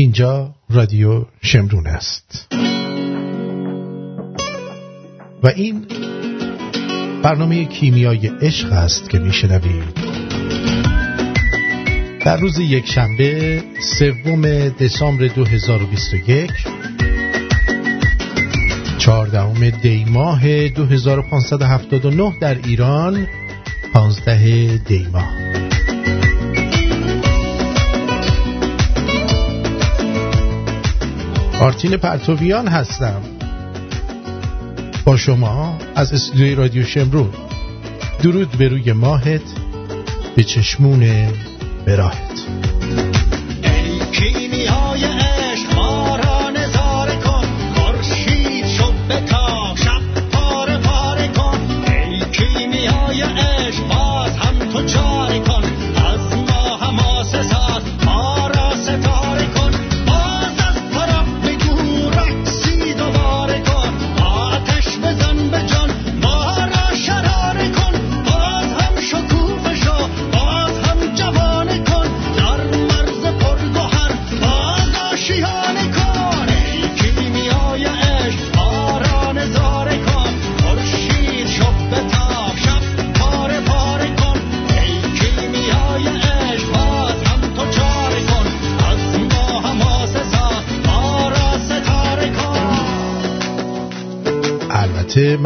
اینجا رادیو شمرون است. و این برنامه کیمیای عشق است که میشنوید. در روز یک شنبه سوم دسامبر 2021 چهاردهم دی ماه 2579 در ایران 15 دی ماه. آرتین پرتویان هستم. با شما از استودیوی رادیو شمرون درود به روی ماهت به چشمون براهت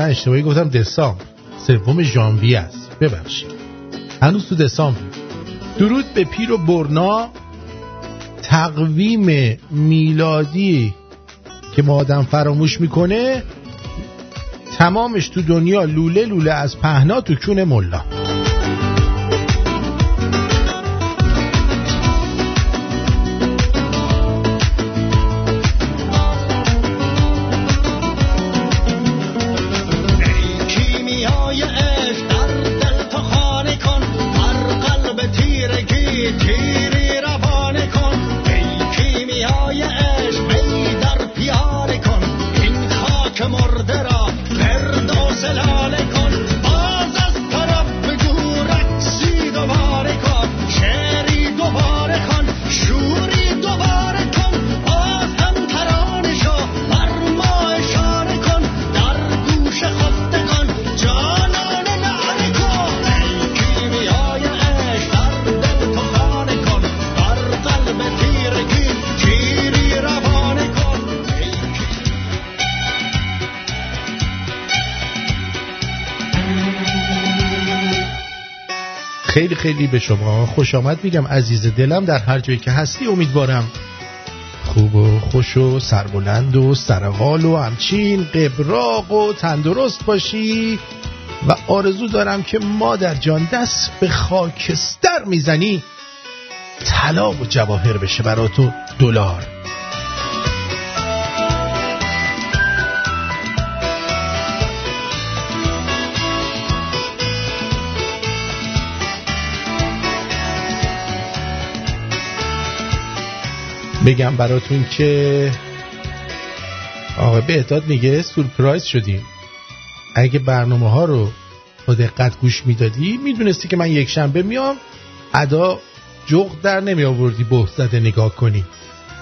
من اشتباهی گفتم دسامبر. سوم ژانویه است. ببخشید. هنوز تو دسامبر. درود به پیر و برنا. تقویم میلادی که ما آدم فراموش می‌کنه. تمامش تو دنیا لوله لوله از پهنا تو کون ملا. خیلی به شما خوش آمد. میگم عزیز دلم در هر جایی که هستی امیدوارم خوب و خوش و سربلند و سرحال و همچین قبراق و تندرست باشی. و آرزو دارم که مادر جان دست به خاکستر می‌زنی. طلا و جواهر بشه براتو دلار. بگم براتون که آقا بهداد میگه سورپرایز شدیم. اگه برنامه ها رو با دقت گوش می‌دادی می‌دونستی که من یک شنبه میام ادا جغ در نمی آوردی بهت زده نگاه کنی.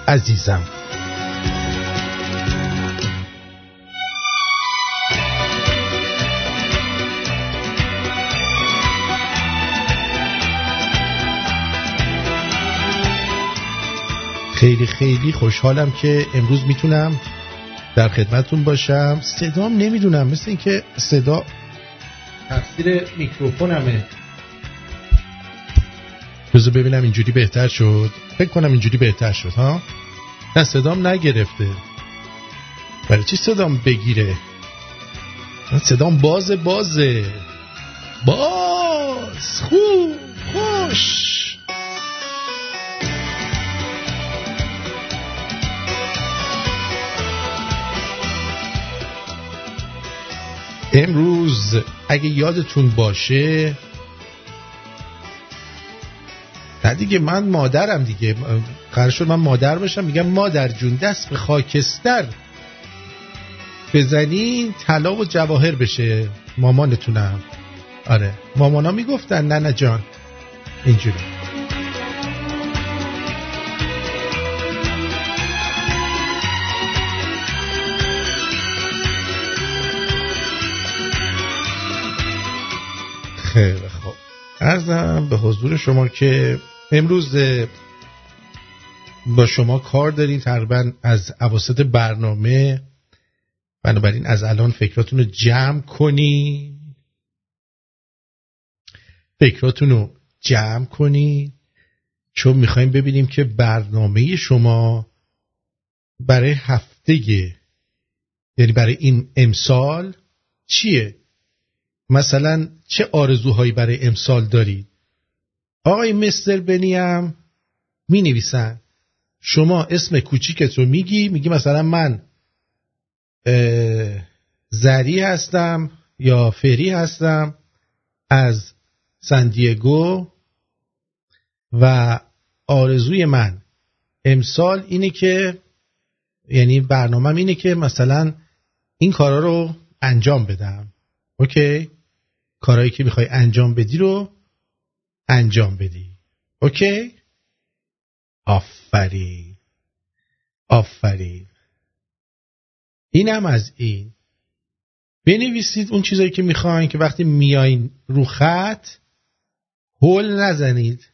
عزیزم. خیلی خیلی خوشحالم که امروز می‌تونم در خدمتون باشم. صدام نمی‌دونم مثل اینکه صدا تفسیر میکروفونمه. بذار ببینم اینجوری بهتر شد. فکر کنم اینجوری بهتر شد ها؟ نه صدام نگرفته. برای چی صدام بگیره؟ صدام باز بازه. باز خوب خوش. امروز اگه یادتون باشه نه دیگه من مادرم دیگه. قرار شد من مادر باشم میگم مادر جون دست به خاکستر. بزنی طلا و جواهر بشه. مامانتونم. آره. مامانا می‌گفتن نه جان. اینجوری. ارزم به حضور شما که امروز با شما کار داریم. تقریبا از عواسط برنامه. بنابراین از الان فکراتون رو جمع کنی فکراتون رو جمع کنی چون می‌خوایم ببینیم که برنامه شما برای هفته یعنی برای این امسال چیه. مثلا چه آرزوهایی برای امسال دارید آقای مستر بنیم می نویسن شما اسم کوچیکت رو میگی میگی مثلا من زری هستم یا فری هستم از سندیگو و آرزوی من امسال اینه که یعنی برنامه اینه که مثلا این کارا رو انجام بدم. اوکی؟ کارهایی که می‌خوای انجام بدی رو انجام بدی. اوکی؟ آفرین. آفرین. اینم از این. بنویسید اون چیزایی که می‌خواین که وقتی میایین رو خط هول نزنید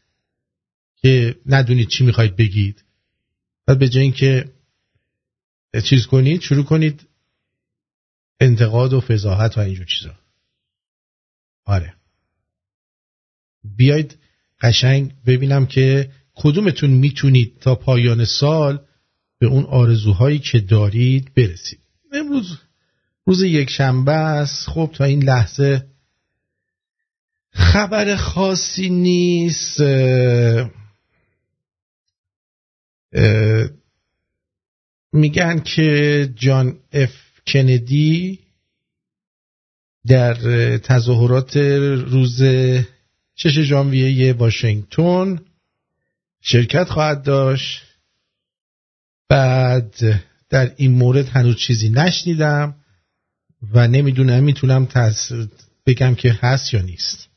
که ندونید چی می‌خواید بگید. بعد به جای اینکه چیز کنید شروع کنید انتقاد و فضاحت و اینجور چیزا. آره. بیاید قشنگ ببینم که کدومتون می‌تونید تا پایان سال به اون آرزوهایی که دارید برسید. امروز روز یک شنبه است. خب تا این لحظه خبر خاصی نیست. میگن که جان اف کندی در تظاهرات روز شش ژانویه واشنگتن شرکت خواهد داشت. بعد در این مورد هنوز چیزی نشنیدم و نمی‌دونم می‌تونم بگم که هست یا نیست.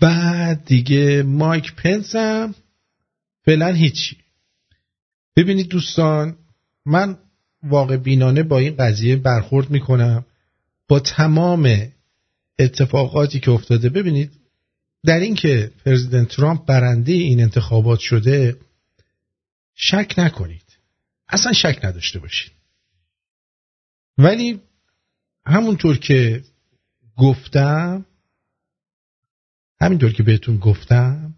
بعد دیگه مایک پنسم فعلا هیچی. ببینید دوستان من واقع بینانه با این قضیه برخورد می‌کنم. با تمام اتفاقاتی که افتاده ببینید در اینکه پرزیدنت ترامپ برنده این انتخابات شده شک نکنید. اصلا شک نداشته باشید. ولی همونطور که گفتم همینطور که بهتون گفتم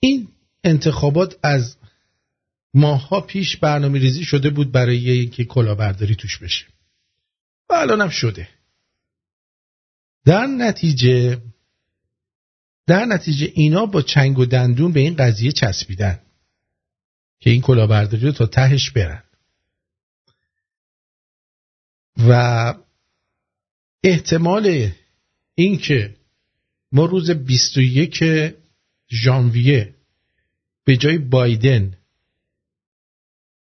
این انتخابات از ماها پیش برنامه ریزی شده بود برای اینکه کلاهبرداری توش بشه. و الان شده. در نتیجه در نتیجه اینا با چنگ و دندون به این قضیه چسبیدن که این کلاهبرداری رو تا تهش برن. و احتمال اینکه ما روز 21 ژانویه به جای بایدن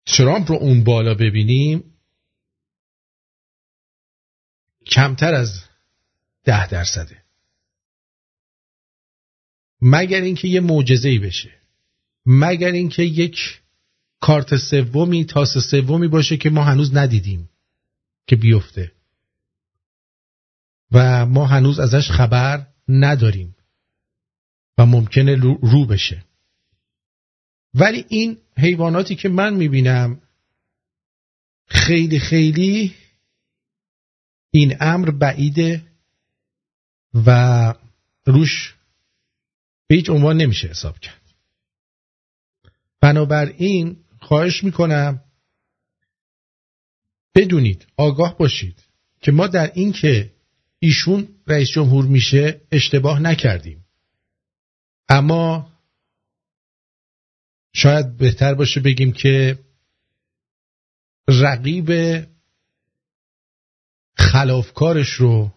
ترامپ رو اون بالا ببینیم کمتر از ده درصده. مگر اینکه یه معجزه بشه. مگر اینکه یک کارت سومی تاس سومی باشه که ما هنوز ندیدیم که بیفته. و ما هنوز ازش خبر نداریم و ممکنه رو بشه. ولی این حیواناتی که من می‌بینم خیلی خیلی این امر بعیده و روش به هیچ عنوان نمیشه حساب کرد. بنابراین خواهش می‌کنم بدونید آگاه باشید که ما در این که ایشون رئیس جمهور میشه اشتباه نکردیم. اما شاید بهتر باشه بگیم که رقیب خلافکارش رو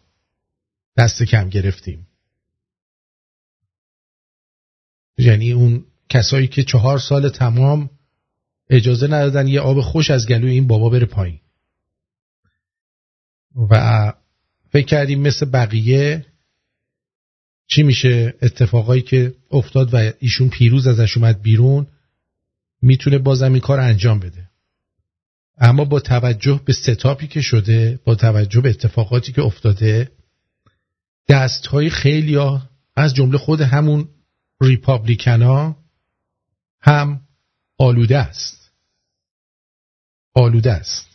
دست کم گرفتیم. یعنی اون کسایی که چهار سال تمام اجازه ندادن یه آب خوش از گلوی این بابا بره پایین. و فکر کردیم مثل بقیه چی میشه؟ اتفاقایی که افتاد و ایشون پیروز ازش اومد بیرون می‌تونه بازم این کار انجام بده. اما با توجه به ستاپی که شده با توجه به اتفاقاتی که افتاده دست های خیلی ها از جمله خود همون ریپابلیکنا هم آلوده است. آلوده است.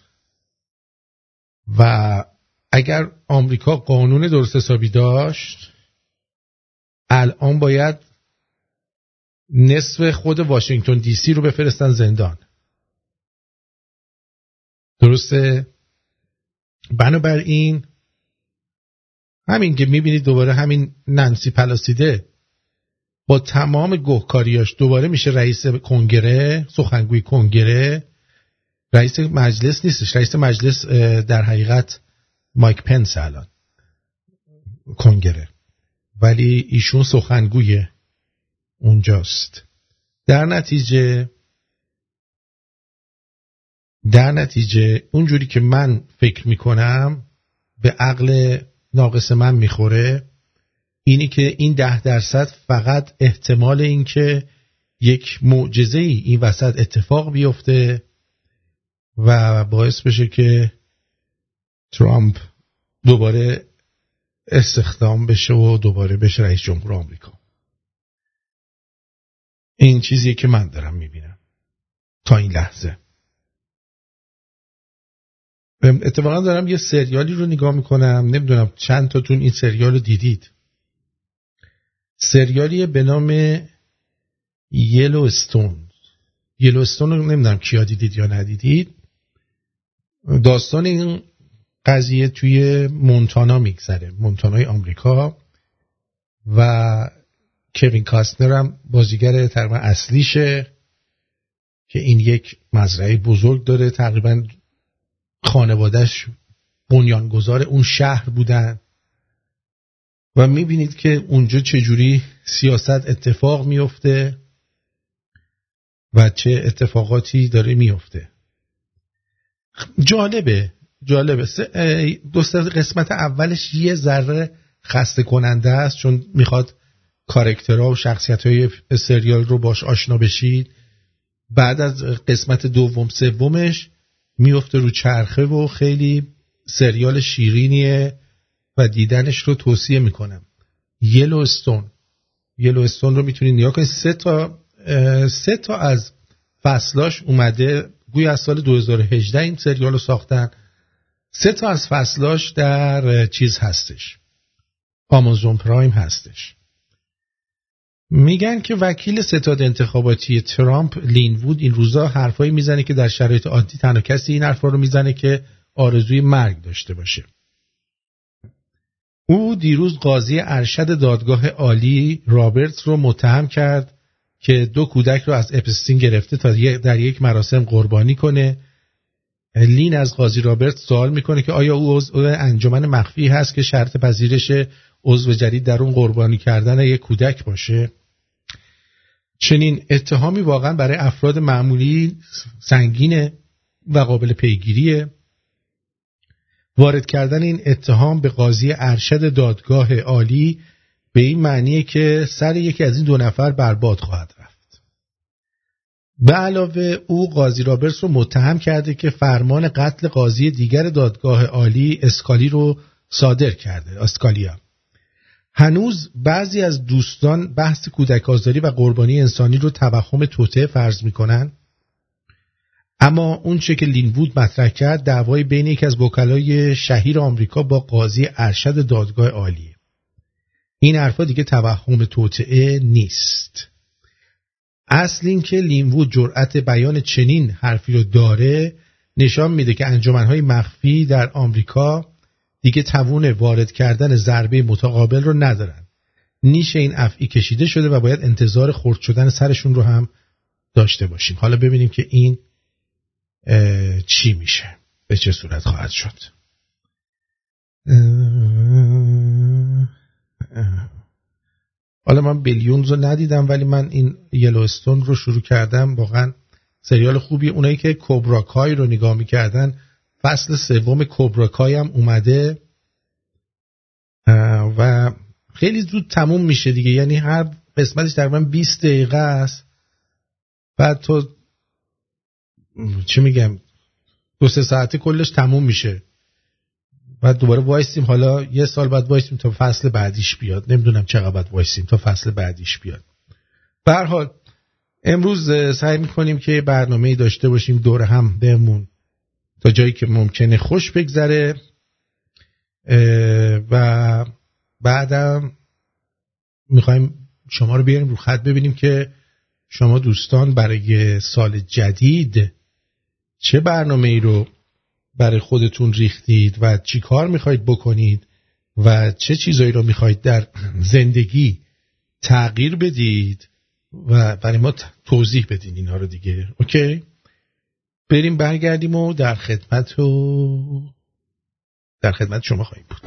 و اگر آمریکا قانون درست حسابی داشت الان باید نصف خود واشنگتن دی سی رو بفرستن زندان. درسته؟ بنابراین همین که می‌بینید دوباره همین نانسی پلاسیده با تمام گهکاریاش دوباره میشه رئیس کنگره سخنگوی کنگره. رئیس مجلس نیستش رئیس مجلس در حقیقت مایک پنس الان. کنگره. ولی ایشون سخنگوی اونجاست. در نتیجه در نتیجه اونجوری که من فکر می‌کنم به عقل ناقص من می‌خوره. اینی که این ده درصد فقط احتمال اینکه یک معجزه ای این وسط اتفاق بیفته و باعث بشه که ترامپ دوباره استخدام بشه و دوباره بشه رئیس جمهور آمریکا. این چیزی که من دارم می‌بینم. تا این لحظه. اتفاقا دارم یه سریالی رو نگاه می‌کنم. نمی‌دونم چند تاتون این سریال رو دیدید. سریالی به نام یلو استون یلو استون رو نمی‌دونم کیا دیدید یا ندیدید. داستان این قضیه توی مونتانا میگذره. مونتانای آمریکا و کوین کاستنر هم بازیگر تقریبا اصلیشه که این یک مزرعه بزرگ داره. تقریبا خانوادهش بنیانگذار اون شهر بودن. و می‌بینید که اونجا چجوری سیاست اتفاق میفته و چه اتفاقاتی داره میفته جالبه جالبه. دو قسمت اولش یه ذره خسته کننده است چون می‌خواد کارکترها و شخصیت های سریال رو باش آشنا بشید. بعد از قسمت دوم سومش میفته رو چرخه و خیلی سریال شیرینیه و دیدنش رو توصیه می‌کنم. یلو استون یلو استون رو می‌تونید نیا کنید. سه تا سه تا از فصلاش اومده. گوی از سال 2018 این سریال رو ساختن. سه تا از فصلاش در چیز هستش. آمازون پرایم هستش. میگن که وکیل ستاد انتخاباتی ترامپ لین وود این روزا حرفایی می‌زنه که در شرایط عادی تنها کسی این حرفا رو می‌زنه که آرزوی مرگ داشته باشه. او دیروز قاضی ارشد دادگاه عالی رابرت رو متهم کرد که دو کودک رو از اپستین گرفته تا در یک مراسم قربانی کنه. لین از قاضی رابرت سوال می‌کنه که آیا او عضو انجمن مخفی هست که شرط پذیرش عضو جدید در اون قربانی کردن یک کودک باشه؟ چنین اتهامی واقعا برای افراد معمولی سنگینه و قابل پیگیریه. وارد کردن این اتهام به قاضی ارشد دادگاه عالی به این معنیه که سر یکی از این دو نفر برباد خواهد رفت. به علاوه او قاضی رابرس رو متهم کرده که فرمان قتل قاضی دیگر دادگاه عالی اسکالی رو صادر کرده اسکالیا. هنوز بعضی از دوستان بحث کودک آزاری و قربانی انسانی رو توهم توته فرض می‌کنن. اما اون چه که لینوود مطرح کرد دعوای بین یکی از وکلای شهیر آمریکا با قاضی ارشد دادگاه عالی این حرفا دیگه توهم توطعه نیست. اصل این که لینوود جرأت بیان چنین حرفی رو داره نشان میده که انجمنهای مخفی در آمریکا دیگه توون وارد کردن ضربه متقابل رو ندارن. نیش این افعی کشیده شده و باید انتظار خرد شدن سرشون رو هم داشته باشیم. حالا ببینیم که این چی میشه. به چه صورت خواهد شد. حالا من بیلیونز رو ندیدم ولی من این یلوستون رو شروع کردم. واقعا سریال خوبی. اونایی که کوبراکای رو نگاه می‌کردن فصل سوم کوبراکای هم اومده و خیلی زود تموم میشه دیگه. یعنی هر قسمتش تقریبا 20 دقیقه است. بعد تو چی میگم؟ دو سه ساعته کلش تموم میشه. بعد دوباره وایسیم. حالا یه سال بعد وایسیم تا فصل بعدیش بیاد. نمی‌دونم چقدر بعد وایسیم تا فصل بعدیش بیاد. به حال امروز سعی می‌کنیم که برنامه داشته باشیم. دور هم بهمون تا جایی که ممکنه خوش بگذره و بعدم می‌خوایم شما رو بیاریم رو خط ببینیم که شما دوستان برای سال جدید چه برنامه ای رو برای خودتون ریختید و چی کار می‌خواید بکنید و چه چیزایی رو می‌خواید در زندگی تغییر بدید و برای ما توضیح بدین اینا رو دیگه. اوکی؟ بریم برگردیم و در خدمت و در خدمت شما خواهیم بود.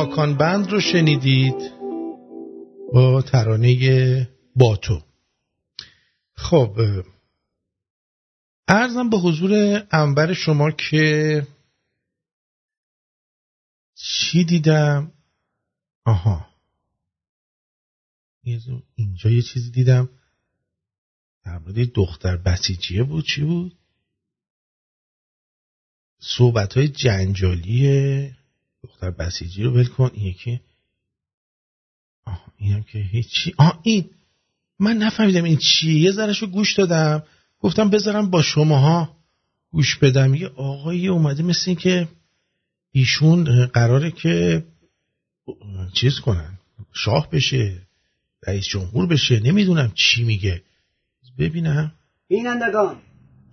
ماکان بند رو شنیدید با ترانه با تو. خب ارزم به حضور انبر شما که چی دیدم؟ آها. اینجا یه چیزی دیدم. در مورد دختر بسیجیه بود چی بود؟ صحبت های جنجالیه. دختر بسیجی رو ول کن. این یکی آه اینم که هیچی آه این من نفهمیدم این چیه. یه ذرهشو گوش دادم. گفتم بذارم با شماها گوش بدم. یه آقایی اومده مثل این که ایشون قراره که چیز کنن. شاه بشه رئیس جمهور بشه. نمی‌دونم چی میگه. ببینم. بینندگان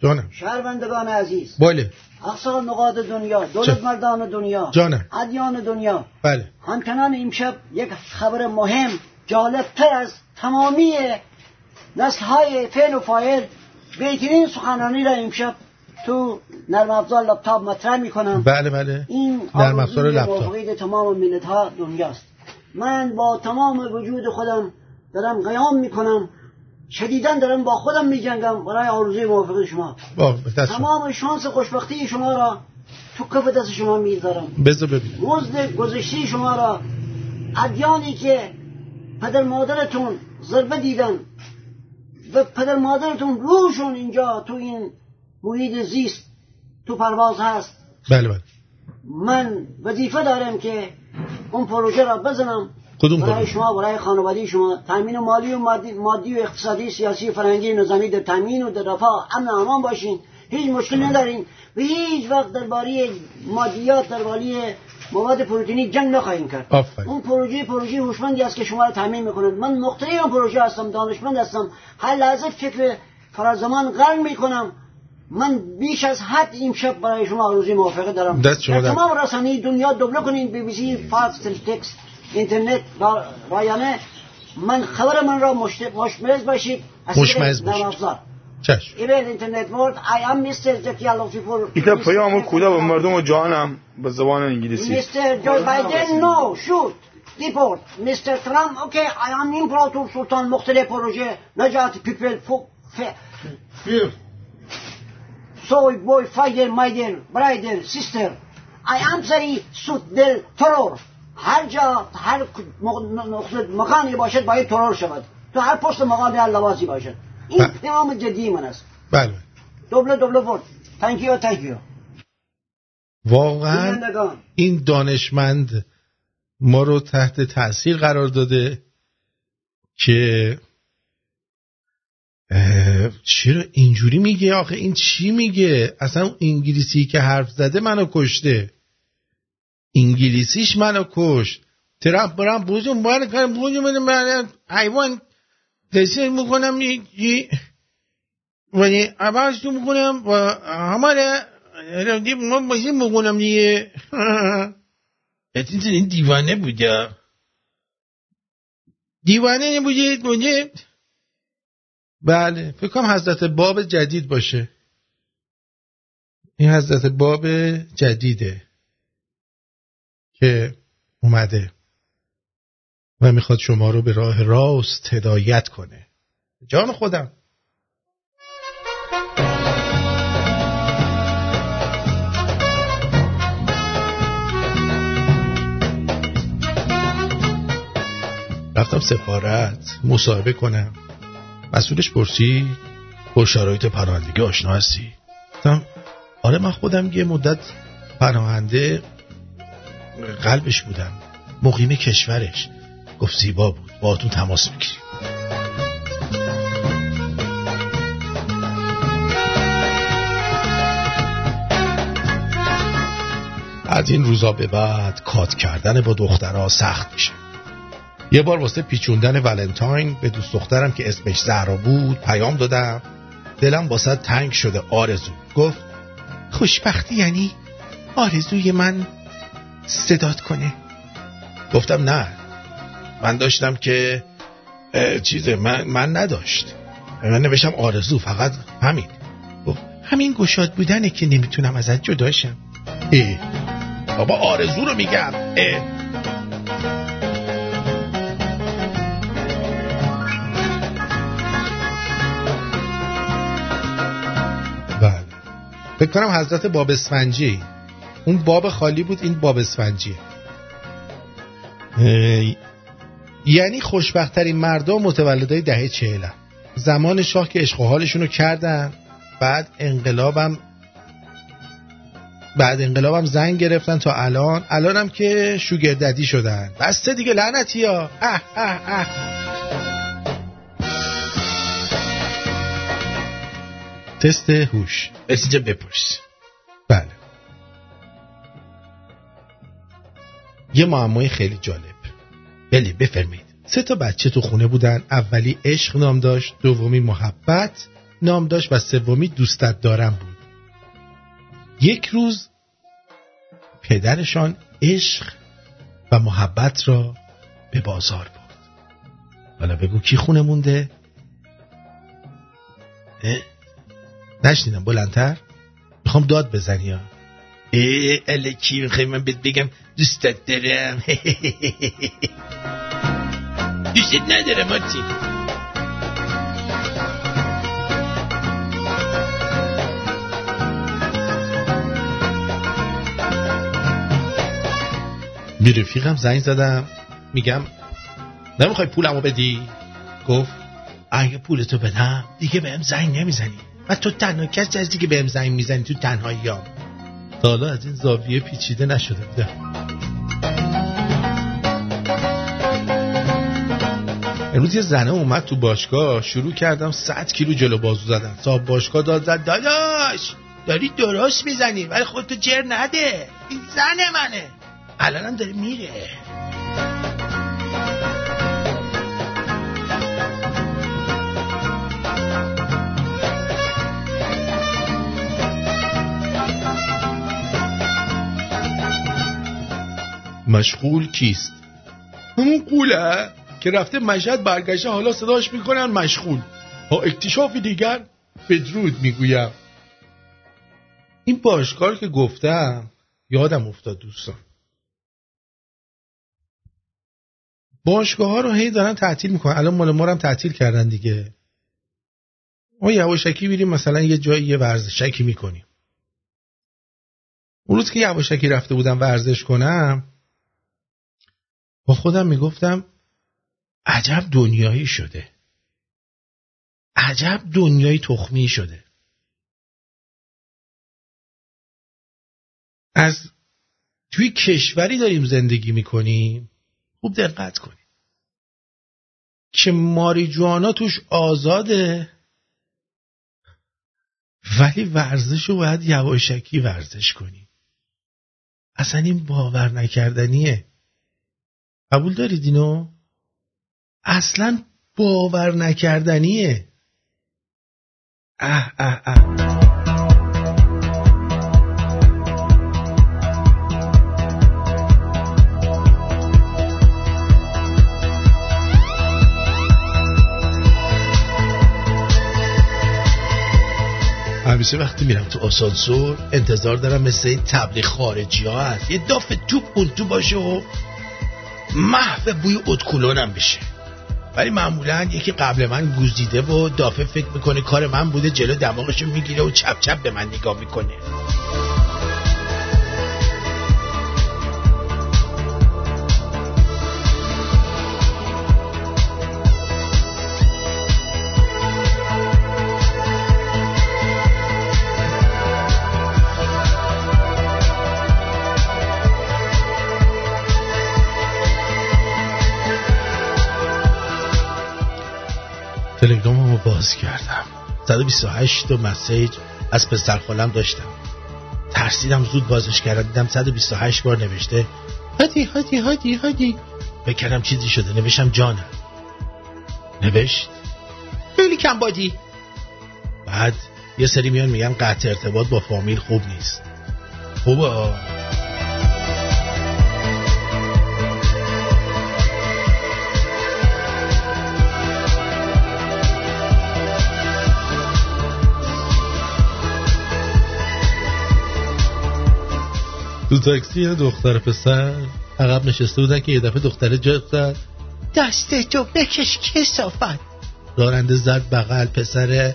جانم شهروندگان عزیز بله اقصا نقاط دنیا دولت مردان دنیا جانم ادیان دنیا بله همچنان امشب یک خبر مهم جالبتر از تمامی نسل های فعل و فایل بهترین سخنرانی را امشب تو نرم افزار لپتاپ مطرح می‌کنم بله بله این نرم افزار لپتاپ تمام ملت ها دنیاست من با تمام وجود خودم دارم قیام می‌کنم شدیدا دارم با خودم میجنگم. برای آرزوی موفقیت شما. تمام شانس خوشبختی شما را تو کف دست شما می‌ذارم بذار ببینم. مزد گذشته شما را ادیانی که پدر مادرتون ضربه دیدن و پدر مادرتون روشون اینجا تو این محیط زیست تو پرواز هست. بله بله. من وظیفه دارم که اون پروژه را بزنم. کدوم برای؟ شما برای خانوادی شما. تامین مالی و مادی, مادی و اقتصادی سیاسی و فرهنگی نظامی در تامین و در رفاه امن امان باشین. هیچ مشکل ندارین. و هیچ وقت درباره مادیات درباره مواد پروتئینی جنگ نخواهیم کرد. آفرین. اون پروژه پروژه هوشمندی است که شما را تامین می‌کنه من مقتدی اون پروژه هستم دانشمند هستم. هر لحظه فکر فرازمان غرق می‌کنم. من بیش از حد این شب برای شما آرزوی موافقه دارم. دست شما در تمام رسانه دنیا دبله کنین. بی بی سی فاکس تلتکس اینترنت را- رایانه من خبر من را مشت- مشمئز باشید از. نرم افزار. چشم ایمیل اینترنت ورد I am Mr. Zaki Alafipour. ایتا پیام کودا به مردم و جهانم به زبان انگلیسی Mr. Joe Biden, no, shoot, deport. Mr. Trump, okay, I am Imperator Sultan مختلف پروژه نجات پیپل فو ف soy boy fighter mother brother sister I am sorry سود دل ترور هر جا هر مکانی باشد باید ترور شود. تو هر پست مقام هر لوازی باشد. این بله. پیام جدی من است. بله. دوبله دوبله ورد thank you thank you. واقعا این دانشمند ما رو تحت تاثیر قرار داده که چرا اینجوری میگه؟ آخه این چی میگه؟ اصلا انگلیسی که حرف زده منو کشته. انگلیسیش منو کشت. ترامپ برام بوزم باید کنم بوزم من من حیوان دسته می‌کنم ولی عوض تو می‌کنم و همه ما بازی می‌کنم دیگه این دیوانه بوده دیوانه نبوده بوده. بله فکر کنم حضرت باب جدید باشه. این حضرت باب جدیده. که اومده و می‌خواد شما رو به راه راست هدایت کنه. جان خودم. رفتم سفارت مصاحبه کنم. مسئولش پرسید با شرایط پناهندگی آشنا هستی؟ گفتم آره من خودم یه مدت پناهنده قلبش بودم. مقیم کشورش. گفت زیبا بود. باهاتون تماس می‌گیریم. از این روزا به بعد کات کردن با دخترها سخت میشه. یه بار واسه پیچوندن ولنتاین به دوست دخترم که اسمش زهرا بود پیام دادم. دلم واسه تنگ شده. آرزو. گفت خوشبختی یعنی آرزوی من صدات کنه. گفتم نه. من داشتم که اه، چیزه من, من نداشت. من نوشتم آرزو فقط همین. گفت همین گشاد بودنه که نمی‌تونم ازت جداشم اه بابا آرزو رو میگم. اه. بله. فکر کنم حضرت باب اسفنجی. اون باب خالی بود این باب اسفنجی یعنی خوشبختترین مردم متولدای دهه چهلن زمان شاه که عشق و حالشون رو کردن بعد انقلابم بعد انقلابم زنگ گرفتن تا الان. الانم که شوگرددی شدن. بسته دیگه لعنتی ها. اه اه اه. تست هوش. اینجا بپرس. یه معمای خیلی جالب. بله بفرمایید. سه تا بچه تو خونه بودن. اولی عشق نام داشت دومی محبت نام داشت و سومی دوستت دارم بود. یک روز پدرشان عشق و محبت را به بازار برد. حالا بگو کی خونه مونده؟ نشنیدم بلندتر؟ می‌خوام داد بزنی اه الکی می‌خوای من بهت بگم دوستت دارم دوستت ندارم آتی به رفیقم زنگ زدم میگم نمی‌خوای پولمو بدی گفت اگه پولتو بدم دیگه بهم زنگ نمی‌زنی و تو تنها کسی هستی که بهم زنگ می‌زنی تو تنهایی ها تا حالا از این زاویه پیچیده نشده بودم امروز یه زنه اومد تو باشگاه شروع کردم 100 کیلو جلو بازو زدن. صاحب باشگاه داد زد داداش داری درست می‌زنی ولی خودتو جر نده این زن منه. الانم داره میره. مشغول کیست؟ همون قوله که رفته مشهد برگشته حالا صداش می‌کنن مشغول. با اکتشافی دیگر بدرود می‌گویم. این باشکار که گفتم یادم افتاد دوستان. باشگاه ها رو هی دارن تعطیل می‌کنن. الان مال ما هم تعطیل کردن دیگه. ما یواشکی میریم مثلا یه جایی یه ورزشکی می‌کنیم. اون روز که یواشکی رفته بودم ورزش کنم با خودم می‌گفتم عجب دنیایی شده. عجب دنیای تخمی شده. از توی کشوری داریم زندگی می‌کنیم خوب دقت کنیم. که ماریجوانا توش آزاده. ولی ورزش رو باید یواشکی ورزش کنیم. اصلا این باور نکردنیه. قبول دارید اینو؟ اصلا باور نکردنیه. اه اه اه. همیشه وقتی میرم تو آسانسور انتظار دارم مثل این تبلیغ خارجی ها هست. یه داف توپ اون تو باشه و محو بوی اتکلونم بشه. ولی معمولا یکی قبل من گوزیده و دافه فکر می‌کنه کار من بوده جلو دماغشو می‌گیره و چپ چپ به من نگاه می‌کنه. باز کردم. 128 تا مسیج از پسر خالم داشتم. ترسیدم زود بازش کردم. دیدم 128 بار نوشته هادی هادی هادی هادی. بکردم چیزی شده. نوشتم جانم. نوشت خیلی کم بادی. بعد یه سری میان میگن قطع ارتباط با فامیل خوب نیست. خوبه؟ تو تاکسی یه دختر پسر؟ عقب نشسته بودن که یه دفعه دختره جد زد. دسته تو بکش کسافت. راننده زد بغل پسر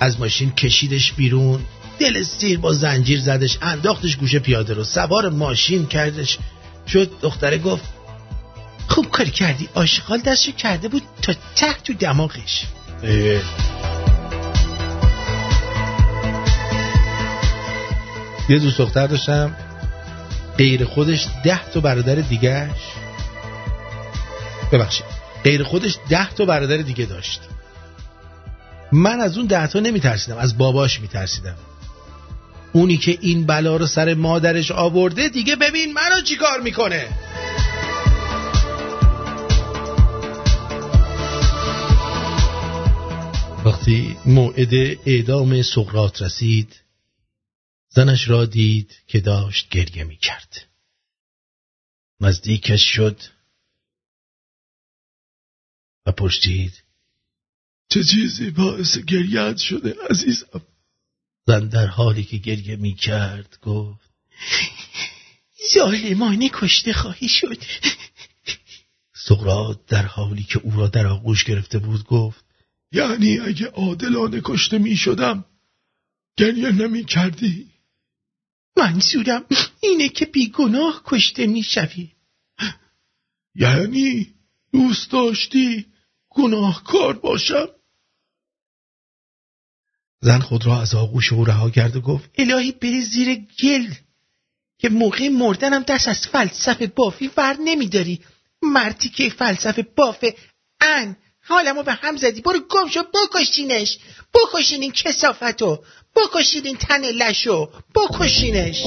از ماشین کشیدش بیرون. دل سیر با زنجیر زدش انداختش گوشه پیاده رو. سوار ماشین کردش. شد دختره گفت خوب کاری کردی. آشغال دستشو کرده بود تا ته تو دماغش. یه دوست دختر داشتم. غیر خودش ده تا برادر دیگهش ببخشید. غیر خودش ده تا برادر دیگه داشت. من از اون ده تا نمی ترسیدم از باباش می ترسیدم اونی که این بلا رو سر مادرش آورده دیگه ببین منو چی کار می‌کنه؟ وقتی موعد اعدام سقرات رسید زنش را دید که داشت گریه می کرد نزدیکش شد و پرسید چه چیزی باعث گریت شده عزیزم؟ زن در حالی که گریه می کرد گفت ظالمانه کشته خواهی شد. سقرات در حالی که او را در آغوش گرفته بود گفت یعنی اگه عادلانه کشته می شدم گریه نمی کردی منظورم اینه که بیگناه کشته می شوی یعنی دوست داشتی گناهکار باشم؟ زن خود را از آغوش او رها کرد و گفت الهی بری زیر گل که موقع مردنم دست از فلسفه بافی ور نمیداری. مرتی که فلسفه بافه ان حالمو به هم زدی. برو گم شو بکشینش. بکشین این کسافتو. بکشین این تن لشو بکشینش.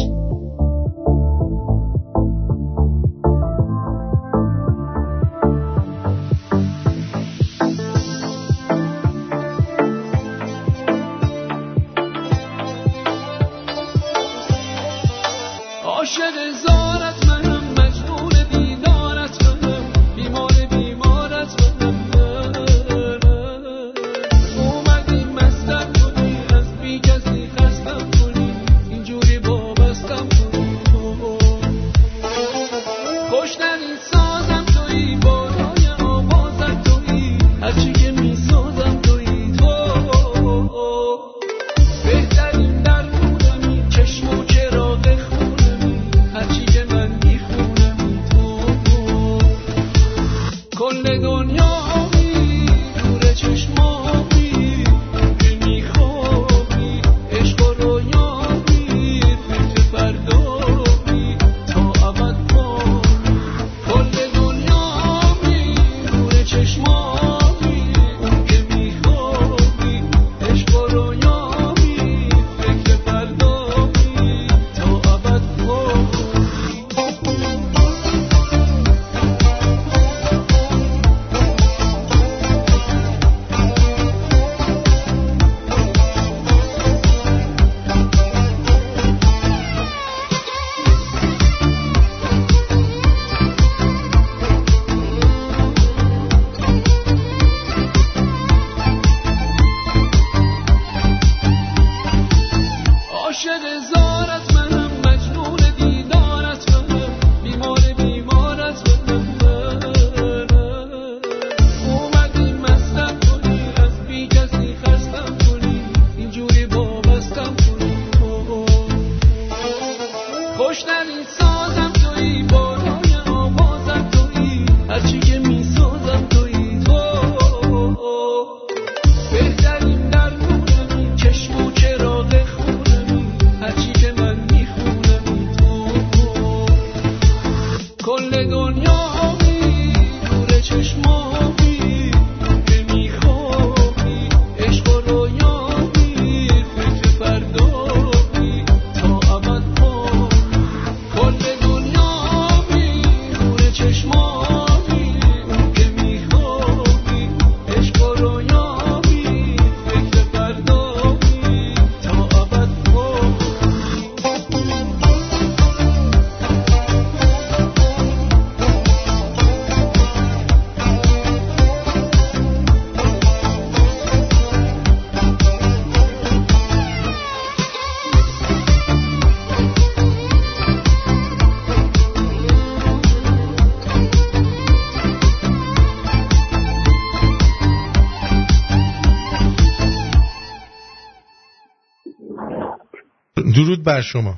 بر شما.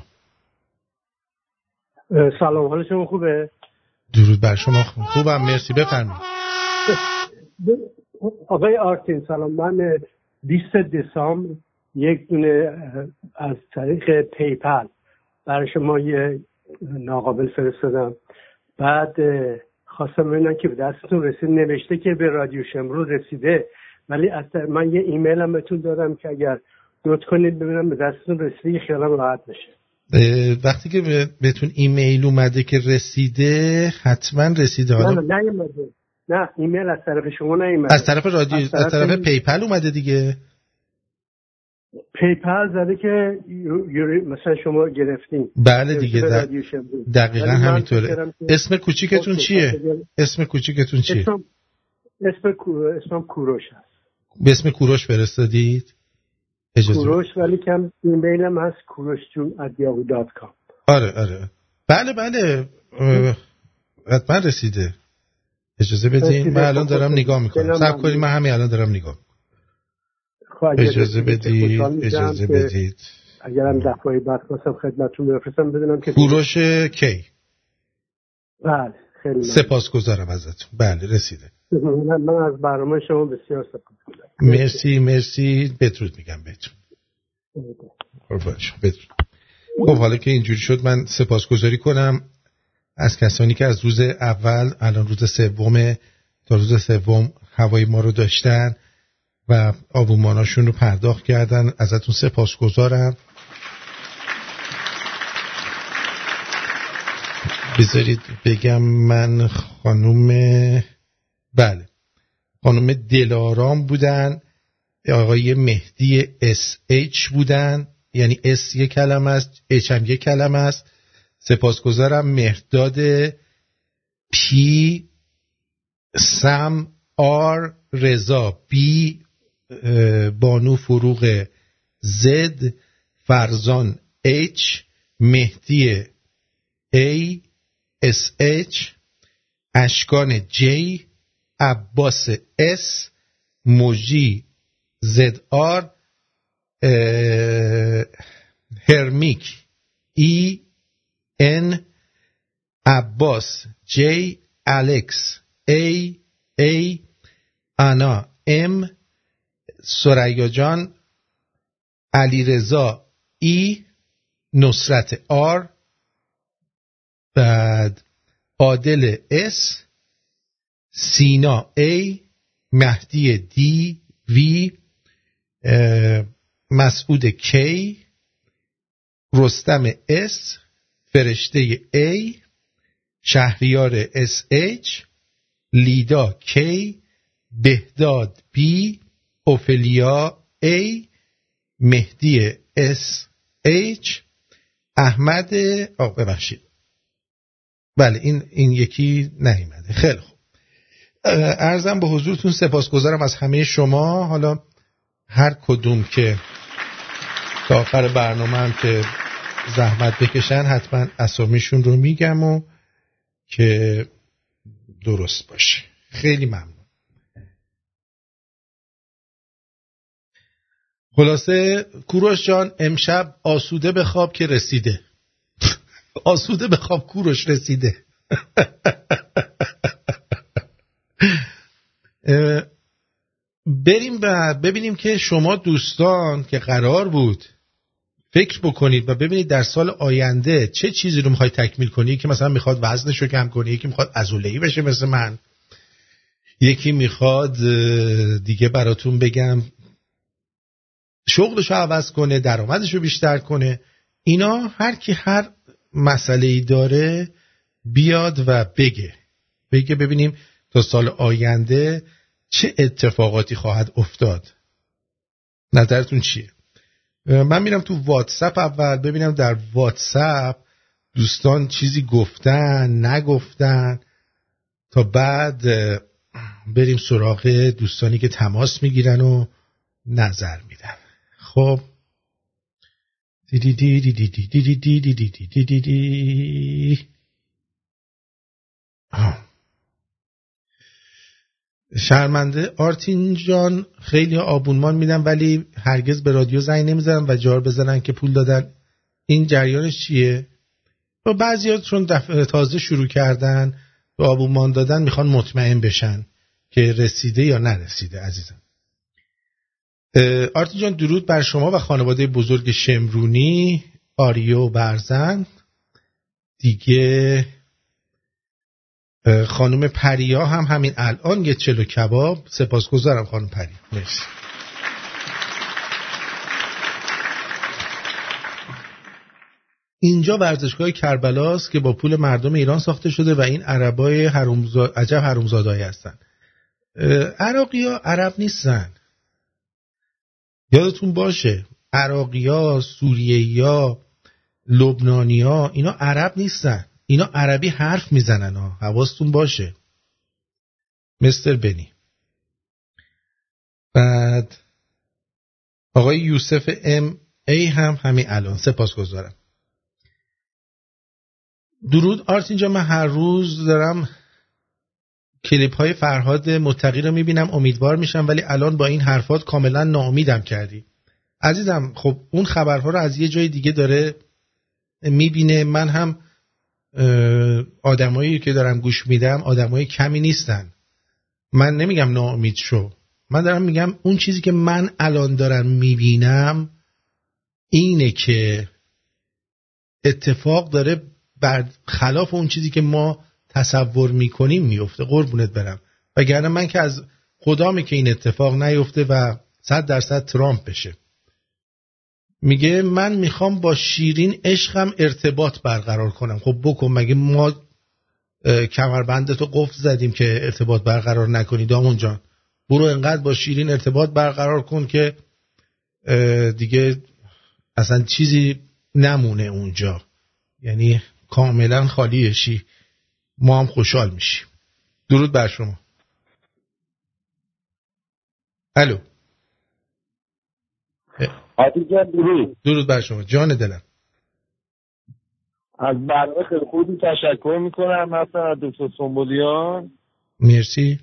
سلام حال شما خوبه؟ درود بر شما خوبم مرسی بفرمایید. آقای آرتین سلام. من 20 دسامبر یک دونه از طریق PayPal برای شما یه ناقابل فرستادم. بعد خواستم ببینم که به دستتون رسید نوشته که به رادیو شمرون رسیده ولی از من یه ایمیل هم بهتون دادم که اگر نوت کنید ببینم به دستتون رسیده خیالم راحت بشه. وقتی که بهتون ایمیل اومده که رسیده حتما رسیده. حالا نه نه نه ایمیل از طرف شما نیومده. از طرف رادیو از طرف, از طرف PayPal اومده دیگه. PayPal زده که مثلا شما گرفتین. بله دیگه دقیقا همینطوره. اسم کوچیکتون چیه؟ اسم کوچیکتون چیه؟ اسم اسم اسمم کوروش هست. به اسم کوروش فرستادید؟ کوروش ولی کم ایمیلم هست کوروش جون آره آره. بله بله. حتما رسیده. اجازه بدین. من الان دارم نگاه می‌کنم. سب کنید من همین الان دارم نگاه خب، اجازه بدید اجازه بدید. اگرم دفعه بعد خواستم خدمتتون بفرستم بدونم که کوروش کی؟ بله خیلی سپاسگزارم ازتون. بله رسیده. من از برنامه شما بسیار سپاسگزارم مرسی مرسی. بدرود میگم بهتون. بدرود خب حالا که اینجوری شد من سپاسگزاری کنم از کسانی که از روز اول الان روز سوم تا روز سوم هوای ما رو داشتن و آبوماناشون رو پرداخت کردن. ازتون سپاسگزارم. بذارید بگم من خانوم بله. خانوم دلارام بودن. آقای مهدی S H بودن. یعنی S یک کلمه است H هم یک کلمه است. سپاسگزارم مهداد P سم R رضا B بانو فروغ Z فرزان H مهدی E S H اشکان G عباس S موجی Z R هرمیک E N عباس G الکس E E انا M سریا جان علیرضا E نصرت R بعد عادل S سینا E مهدی D V مسعود K رستم S فرشته A شهریار SH لیدا K بهداد B اوفلیا A مهدی SH احمد آه ببخشید. بله این این یکی نیومده. خیلی خوب. ارزم به حضورتون سپاسگزارم از همه شما. حالا هر کدوم که تا آخر برنامه هم که زحمت بکشن حتما اسامیشون رو میگم و که درست باشه. خیلی ممنون. خلاصه کوروش جان امشب آسوده به خواب که رسیده. آسوده به خواب کوروش رسیده. بریم و ببینیم که شما دوستان که قرار بود فکر بکنید و ببینید در سال آینده چه چیزی رو می‌خوای تکمیل کنی؟ که مثلا می‌خواد وزنش رو کم کنی یکی می‌خواد ازولهی بشه مثل من. یکی می‌خواد دیگه براتون بگم شغلش رو عوض کنه درآمدش رو بیشتر کنه. اینا هر کی هر مسئله ای داره بیاد و بگه. بگه ببینیم تا سال آینده چه اتفاقاتی خواهد افتاد؟ نظرتون چیه؟ من میرم تو واتساپ اول ببینم در واتساپ دوستان چیزی گفتن نگفتن تا بعد بریم سراغ دوستانی که تماس می‌گیرن و نظر میدن. خب؟ دی شرمنده. آرتین جان خیلی آبونمان میدن ولی هرگز به رادیو زنگ نمی‌زنن و جار بزنن که پول دادن. این جریانش چیه؟ و بعضی چون تازه شروع کردن به آبونمان دادن می‌خوان مطمئن بشن که رسیده یا نرسیده عزیزم. آرتین جان درود بر شما و خانواده بزرگ شمرونی آریو برزن دیگه خانم پریا هم همین الان یه چلو کباب. سپاسگزارم خانم پریا. مرسی. اینجا ورزشگاه کربلاست که با پول مردم ایران ساخته شده و این عربای حرومزاد... عجب حرومزادایی هستن. عراقی ها عرب نیستن. یادتون باشه عراقی ها سوریه ها لبنانی ها اینا عرب نیستن. اینا عربی حرف می‌زنن ها حواستون باشه. مستر بنی. بعد آقای یوسف ام ای هم همین الان سپاس گذارم درود. آرت اینجا من هر روز دارم کلیپ های فرهاد متقی رو می‌بینم امیدوار میشم ولی الان با این حرفات کاملا ناامیدم کردی. عزیزم خب اون خبرها رو از یه جای دیگه داره می‌بینه. من هم آدمایی که دارم گوش میدم آدمای کمی نیستن. من نمیگم ناامید شو. من دارم میگم اون چیزی که من الان دارم می‌بینم اینه که اتفاق داره بر خلاف اون چیزی که ما تصور می‌کنیم میفته قربونت برم. وگرنه من که از خدامه که این اتفاق نیفته و صد درصد ترامپ بشه. میگه من می‌خوام با شیرین عشقم ارتباط برقرار کنم. خب بکن مگه ما کمربندتو قفل زدیم که ارتباط برقرار نکنی دامون جان. برو انقدر با شیرین ارتباط برقرار کن که دیگه اصلا چیزی نمونه اونجا. یعنی کاملا خالیشی ما هم خوشحال میشیم. درود بر شما. الو. درود درود بر شما. جان دلم. از برنامه خیلی خوبی. تشکر می‌کنم. مثلا دکتر سنبولیان مرسی.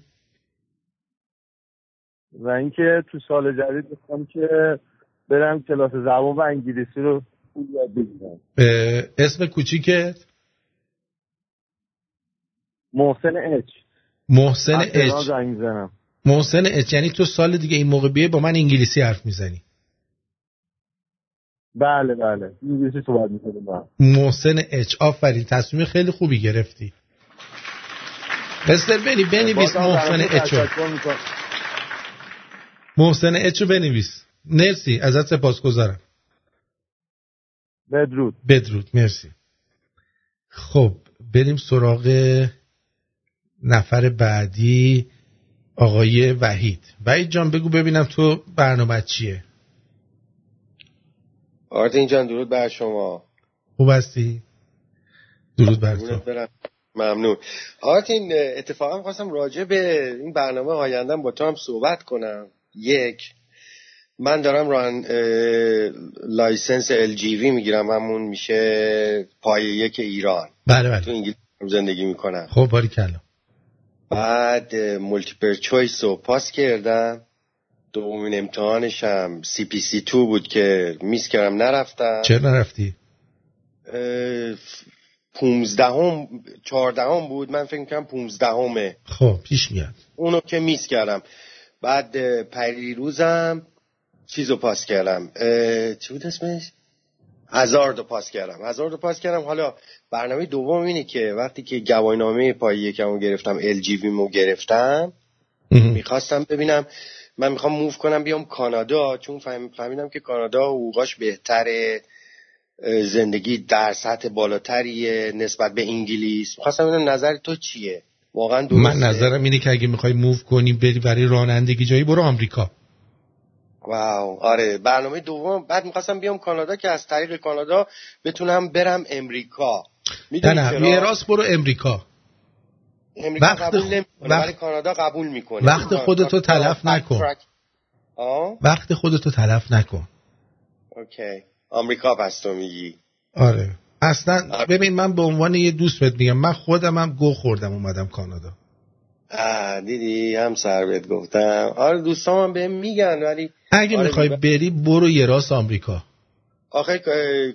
و اینکه تو سال جدید می‌خوام که برم کلاس زبان و انگلیسی رو یاد بگیرم. اسم کوچیکت؟ محسن اچ. محسن اچ. محسن اچ. یعنی تو سال دیگه این موقع بیه با من انگلیسی حرف می‌زنی. بله بله. انگلیسی صحبت می‌کنم محسن اچ آفرین. تصمیم خیلی خوبی گرفتی. مستر بنی بنویس محسن اچ محسن اچ بنویس. مرسی ازت سپاس گذارم بدرود. بدرود مرسی. خب بریم سراغ نفر بعدی آقای وحید. وحید جان بگو ببینم تو برنامه چیه. آرتین جان درود بر شما. خوب هستی؟ درود بر تو. ممنون. آرتین اتفاقا خواستم راجع به این برنامه آیندم با تو هم صحبت کنم. یک من دارم driving licence LGV می‌گیرم. همون میشه پایه یک ایران. بله بله. تو انگلیس زندگی می‌کنم. خب باریکلا بعد multiple choice رو پاس کردم. دومین امتحانشم سی پی سی تو بود که میس کردم نرفتم. چرا نرفتی؟ پونزدهم چهاردهم بود. من فکر کنم پونزدهمه. خب پیش میاد. اونو که میس کردم. بعد پریروزم چیزو پاس کردم. چی بود اسمش؟ هزار پاس کردم. هزار پاس کردم. حالا برنامه دوم اینه که وقتی که گواهینامه پای یکمو گرفتم ال جی گرفتم می‌خواستم ببینم من می‌خوام موف کنم بیام کانادا چون فهمیدم که کانادا حقوقاش بهتره زندگی در سطح بالاتریه نسبت به انگلیس. می‌خواستم ببینم نظر تو چیه؟ واقعا من نظرم اینه که اگه می‌خوای موف کنی بری برای رانندگی جایی برو آمریکا. واو. آره برنامه دوم. بعد می‌خواستم بیام کانادا که از طریق کانادا بتونم برم امریکا. نه نه. میراث برو امریکا. امریکا وقت قبول نمی‌کنه وقت... کانادا قبول می‌کنه. وقت خودتو تلف نکن. وقت خودتو تلف نکن. اوکی. آمریکا پس تو میگی. آره. اصلا ببین من به عنوان یه دوست بهت میگم. من خودم هم گو خوردم اومدم کانادا. دیدی؟ هم سر بهت گفتم. آره دوستام هم بهم میگن ولی اگه آره می‌خوای بری برو یه راست آمریکا. آخه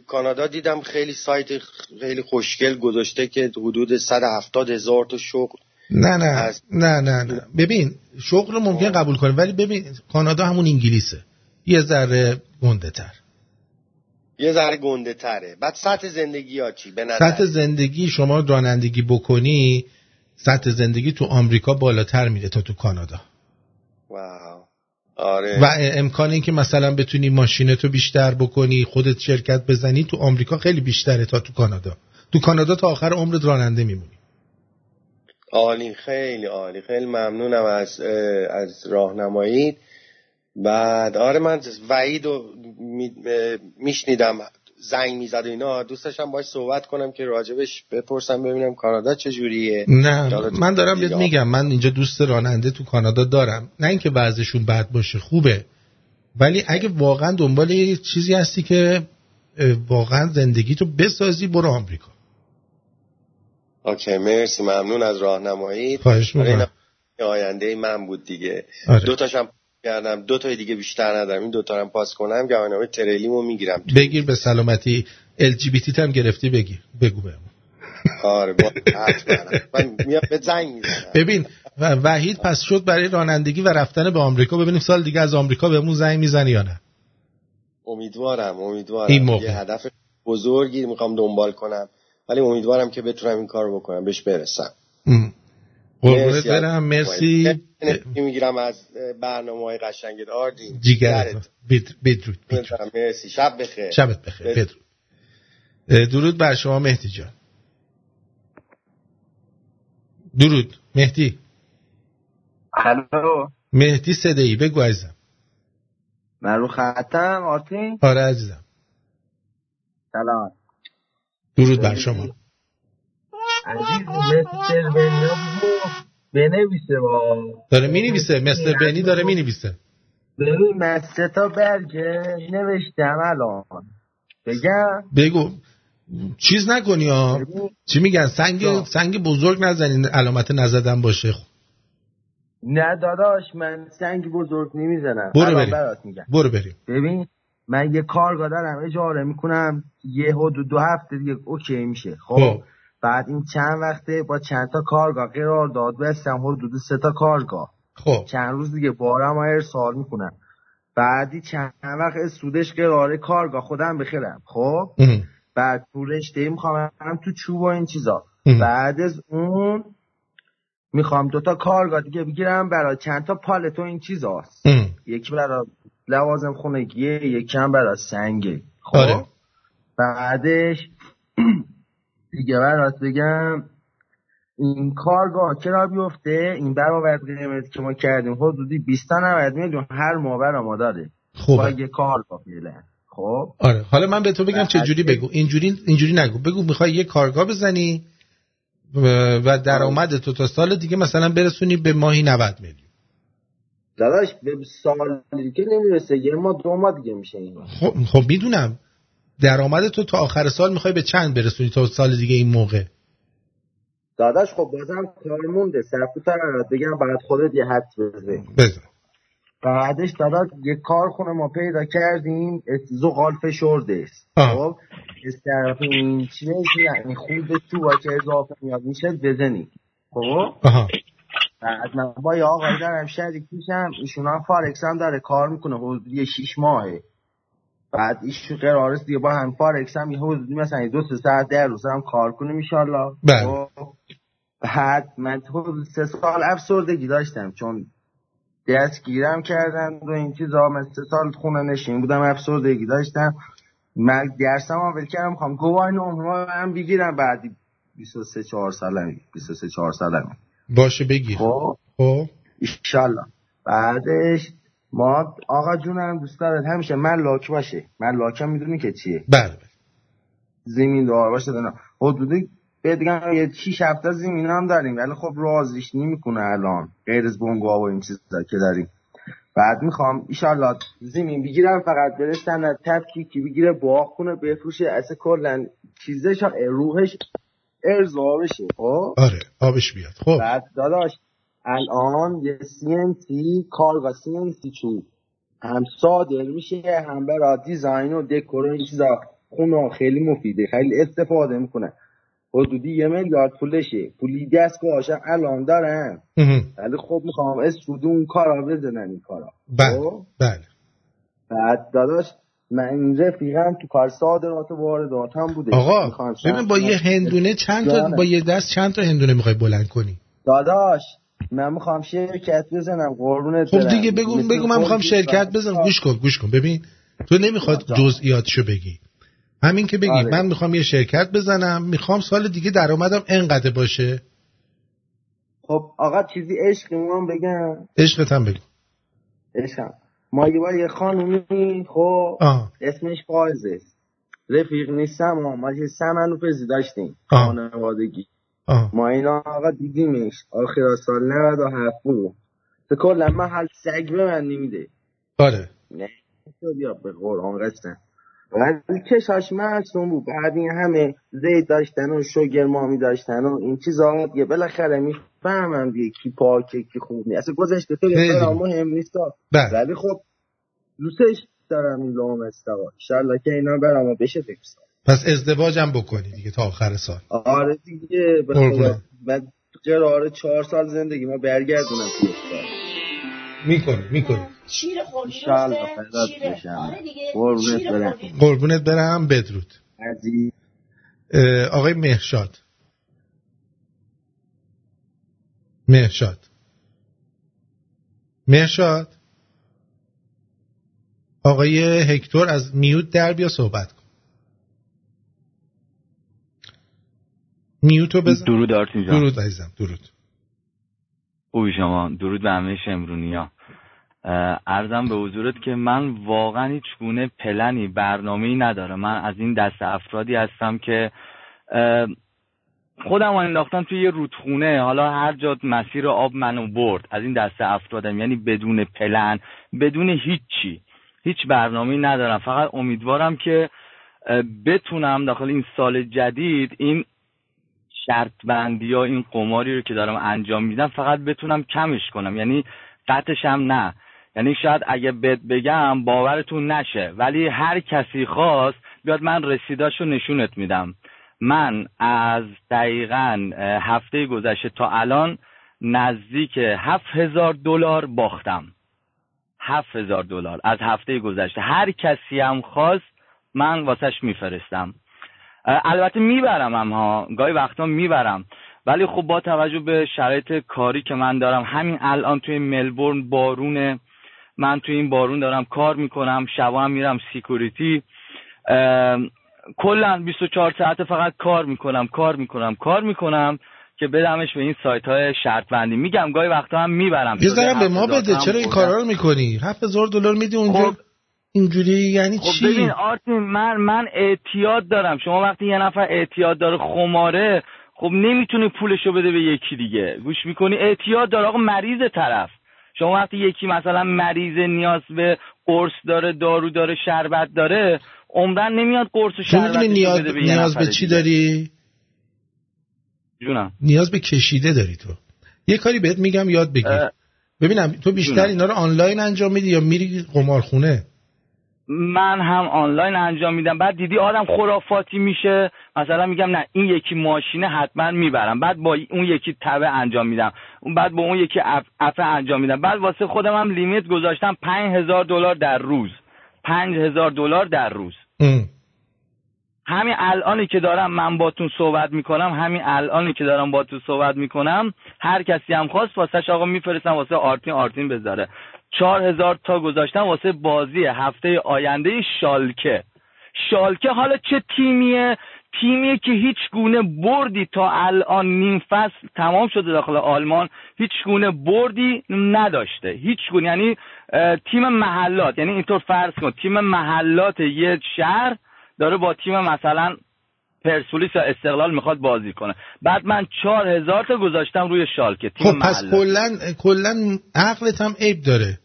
کانادا دیدم خیلی سایت خیلی خوشگل گذاشته که حدود 170 هزار تا شغل نه نه. نه نه نه. ببین شغل رو ممکن قبول کنه ولی ببین کانادا همون انگلیسه. یه ذره گنده تر. یه ذره گنده تره. بعد سطح زندگی ها چی؟ به سطح زندگی شما رانندگی بکنی سطح زندگی تو آمریکا بالاتر میره تا تو کانادا. واو. آره. و امکان این که مثلا بتونی ماشینتو بیشتر بکنی خودت شرکت بزنی تو آمریکا خیلی بیشتره تا تو کانادا. تو کانادا تا آخر عمرت راننده میمونی. عالی خیلی عالی. خیلی ممنونم از از راهنماییت. بعد آره من وعید رو میشنیدم. زنگ می‌زد و اینا دوست داشتم باش صحبت کنم که راجبش بپرسم ببینم کانادا چجوریه نه من دارم بهت. میگم من اینجا دوست راننده تو کانادا دارم. نه اینکه وضعشون بد باشه خوبه. ولی اگه واقعا دنبال یه چیزی هستی که واقعا زندگی تو بسازی برو آمریکا. اوکی مرسی ممنون از راهنمایی خواهش می‌کنم. آینده من بود دیگه. آره. دو تاشم کردم. دو تای دیگه بیشتر ندارم. این دو تا رو هم پاس کنم. گواهینامه تریلیمو می‌گیرم. بگیر به سلامتی. LGBT هم گرفتی بگیر. بگو بهم آره با. من میام به زنگ می‌زنم. ببین و- وحید پس شد برای رانندگی و رفتن به آمریکا. ببینیم سال دیگه از آمریکا بهمون زنگ می‌زنی یا نه. امیدوارم امیدوارم. این موقع. یه هدف بزرگی می‌خوام دنبال کنم. ولی امیدوارم که بتونم این کار بکنم. بهش برسم. ام. قربونت برم مرسی. می‌گیرم از برنامه های قشنگت آردین جیگرت بدرود بدرود. مرسی. شب بخیر. شبت بخیر. بد- بدرود. درود بر شما مهدی جان. درود. مهدی. الو. مهدی صدایی. بگو عزیزم. من رو خطم آرتین؟ آره عزیزم. سلام. درود بر شما. عزیز مستر بنیا بنویسه با داره می نویسه مستر بنی داره می نویسه ببین من سه تا برگه نوشتم الان. بگم؟ بگو. چیز نکنی ها. چی میگن؟ سنگ. سنگ بزرگ نزنین علامت نزدن باشه. نه داداش من سنگ بزرگ نمی‌زنم. برو بریم. برو بریم. ببین من یه کارگاه دارم اجاره می‌کنم یه حدود دو هفته دیگه اوکی میشه. خب. بعد این چند وقته با چند تا کارگاه قرار داد بستم حدود سه تا کارگاه. خب. چند روز دیگه بارم رو ارسال می‌کنم. بعدی چند وقت سودش قراره کارگاه خودم بخرم. خب؟ ام. بعد تو رشته می‌خوام تو چوب و این چیزا. ام. بعد از اون می‌خوام دوتا کارگاه دیگه بگیرم برای چند تا پالت و این چیزاست. ام. یکی برای لوازم خونگیه یکی هم برای سنگه. خب؟ آره. بعدش دیگه برات بگم این کارگاه کرا بیفته؟ این برآورد قیمتی که ما کردیم حدودی 20 تا 90 میلیون هر ماه برا ما داره با یه کارگاه فعلا. خب؟ آره. حالا من به تو بگم چه جوری بگو. اینجوری اینجوری نگو. بگو می‌خوای یه کارگاه بزنی و- درآمد تو تا سال دیگه مثلا برسونی به ماهی 90 میلیون. داداش به سال دیگه نمی‌رسه. یه ماه دو ماه دیگه میشه این خب خب می‌دونم. درآمد تو تا آخر سال می‌خوای به چند برسونی تا سال دیگه این موقع؟ داداش خب بازم کار مونده. سرکوتر برات بگم بعد خودت یه حد بزن. بزن. بعدش داداش یه کارخونه ما پیدا کردیم. زغال فشرده است. خب؟ استرپین چی میشه این خود تو که اضافه میاد. میشه بزنی. خب؟ بعد من با یه آقایی دارم شریک میشم ایشون هم فارکس هم داره کار می‌کنه. حدودی شیش ماهه. بعد ایشون قرار است دیگه با هم فارکس هم یه حدودی مثلا دو سه ساعت در روز هم کار کنیم انشالله بله. خب. بعد من حدود سه سال افسردگی داشتم چون دستگیرم کردن و این چیزا من سه سال خونه نشین بودم افسردگی داشتم. من درسم هم ول کردم می‌خوام گواهی نمره هم بگیرم. بعدی 23 4 سالم 23 4 سالم باشه بگیر. خب. خب. ایشالله بعدش ما آقا جونم دوست دارد همیشه من لاک باشه. من لاکم می‌دونی که چیه؟ بله بله. زمین دار باشه نه حدودی به دیگه یه 6 هفته زمین هم داریم. ولی خب رازیش نمی‌کنه الان. غیر از بونگا و این چیزا که داریم. بعد می‌خوام ایشالله زمین بگیرم فقط بره سند تفکیکی بگیره باغ کنه بفروشه. اصلا کلا چیزش روحش ارضا بشه. خب؟ آره آبش بیاد. خب. بعد داداش الان یه CNC کارگاه CNC چوب. هم صادر میشه هم برای دیزاین و دکور و این چیزا. خونه خیلی مفیده خیلی استفاده می‌کنه. حدودی یه میلیارد پولشه. پولی دستگاهاش هم الان دارن. ولی خب می‌خوام اسود اون کارا بزنن این کارا. بله خب؟ بله. بعد داداش من این رفیقم تو کار صادرات و واردات هم بوده. آقا ببین با یه هندونه چند تا. با یه دست چند تا هندونه می‌خوای بلند کنی؟ داداش من می‌خوام شرکت بزنم قربونت خب. دیگه بگو بگو من می‌خوام شرکت. بزنم. گوش کن گوش کن. ببین تو نمی‌خواد. جزئیاتشو بگی. همین که بگی آره. من می‌خوام یه شرکت بزنم. می‌خوام سال دیگه درآمدم انقدر باشه. خب آقا چیزی عشقمون بگم. عشقت هم بگو. عشقم. ما یه بار یه خانومی خب آه. اسمش فائزه است رفیق نیستم ما یه سمن پزی داشتیم. خانوادگی. آه. ما اینا آقا دیدیمش. آخر سال 97 بود. کلا من حل سگ به من نمیده آره نه تو بیا به قرآن قسم. ولی کشاش معصوم بود. بعد این همه زید داشتن و شوگر مامی داشتن و این چیزا دیگه بالاخره می‌فهمم دیگه کی پاکه کی خوب نیست. اصلا گذشته تو مهم نیست. بله. ولی خب دوستش دارم این لام استوا. انشالله که اینا برام بشه فکر پس ازدواجم بکنی دیگه تا آخر سال. آره دیگه و قراره چهار سال زندگی ما برگردونم توی استاد. می‌کنی می‌کنی. شیر. آره دیگه. قربونت شیر برم. قربونت برم بدرود. آقای مهشاد مهشاد مهشاد آقای هکتور از میوت در بیا صحبت کن. میوتو بزن. درود آرتین جان. درود عزیزم درود. خوبی شما. درود به همه شمرونی ها ارزم به حضورت که من واقعا هیچ گونه پلنی برنامه ای ندارم. من از این دست افرادی هستم که خودم انداختم توی یه رودخونه. حالا هر جا مسیر آب منو برد از این دست افرادم. یعنی بدون پلن بدون هیچی. هیچ برنامه ندارم. فقط امیدوارم که بتونم داخل این سال جدید این شرط بندی ها این قماری رو که دارم انجام میدم فقط بتونم کمش کنم. یعنی قطعش هم نه. یعنی شاید اگه بهت بگم باورتون نشه. ولی هر کسی خواست بیاد من رسیداشو نشونت میدم. من از دقیقا هفته گذشته تا الان نزدیک هفت هزار دلار باختم. هفت هزار دلار از هفته گذشته. هر کسی هم خواست من واسش میفرستم. البته می‌برم هم ها گاهی وقتا می‌برم. ولی خب با توجه به شرایط کاری که من دارم همین الان توی ملبورن بارونه. من توی این بارون دارم کار می‌کنم شبا هم میرم security. کلا 24 ساعت فقط کار می‌کنم کار می‌کنم کار می‌کنم که بدمش به این سایت های شرط بندی میگم گاهی وقتا هم می‌برم. یه به ما 7000 بده چرا این. کارا رو می‌کنی؟ هفت هزار دلار میدی اونجا؟ خب. اینجوری یعنی خب چی؟ ببین آرتین من من اعتیاد دارم. شما وقتی یه نفر اعتیاد داره خماره خب نمی‌تونه پولشو بده به یکی دیگه. گوش می‌کنی؟ اعتیاد داره. آقا مریض طرف. شما وقتی یکی مثلا مریض نیاز به قرص داره دارو داره شربت داره عمرن نمیاد قرص و شربتشو نیاز, بده به نیاز به چی. داری؟ جونم. نیاز به کشیده داری تو. یه کاری بهت میگم یاد بگیر. ببینم تو بیشتر. اینا رو آنلاین انجام میدی یا میری قمارخونه؟ من هم آنلاین انجام میدم. بعد دیدی آدم خرافاتی میشه. مثلا میگم نه این یکی ماشینه حتما می‌برم. بعد با اون یکی تبه انجام میدم. بعد با اون یکی اف- افه انجام میدم. بعد واسه خودم هم limit گذاشتم پنج هزار دلار در روز. پنج هزار دلار در روز. همین الانی که دارم من باتون صحبت می‌کنم همین الانی که دارم باتون صحبت می‌کنم هر کسی هم خواست واسه آقا میفرستم واسه آرتین آرتین بذاره. چهار هزار تا گذاشتم واسه بازی هفته آینده شالکه. شالکه حالا چه تیمیه؟ تیمیه که هیچ گونه بردی تا الان نیم فصل تمام شده داخل آلمان هیچ گونه بردی نداشته. هیچ گونه یعنی تیم محلات یعنی اینطور فرض کن تیم محلات یه شهر داره با تیم مثلا پرسپولیس یا استقلال می‌خواد بازی کنه. بعد من چهار هزار تا گذاشتم روی شالکه تیم خب پس. کلا کلا عقلت هم عیب داره.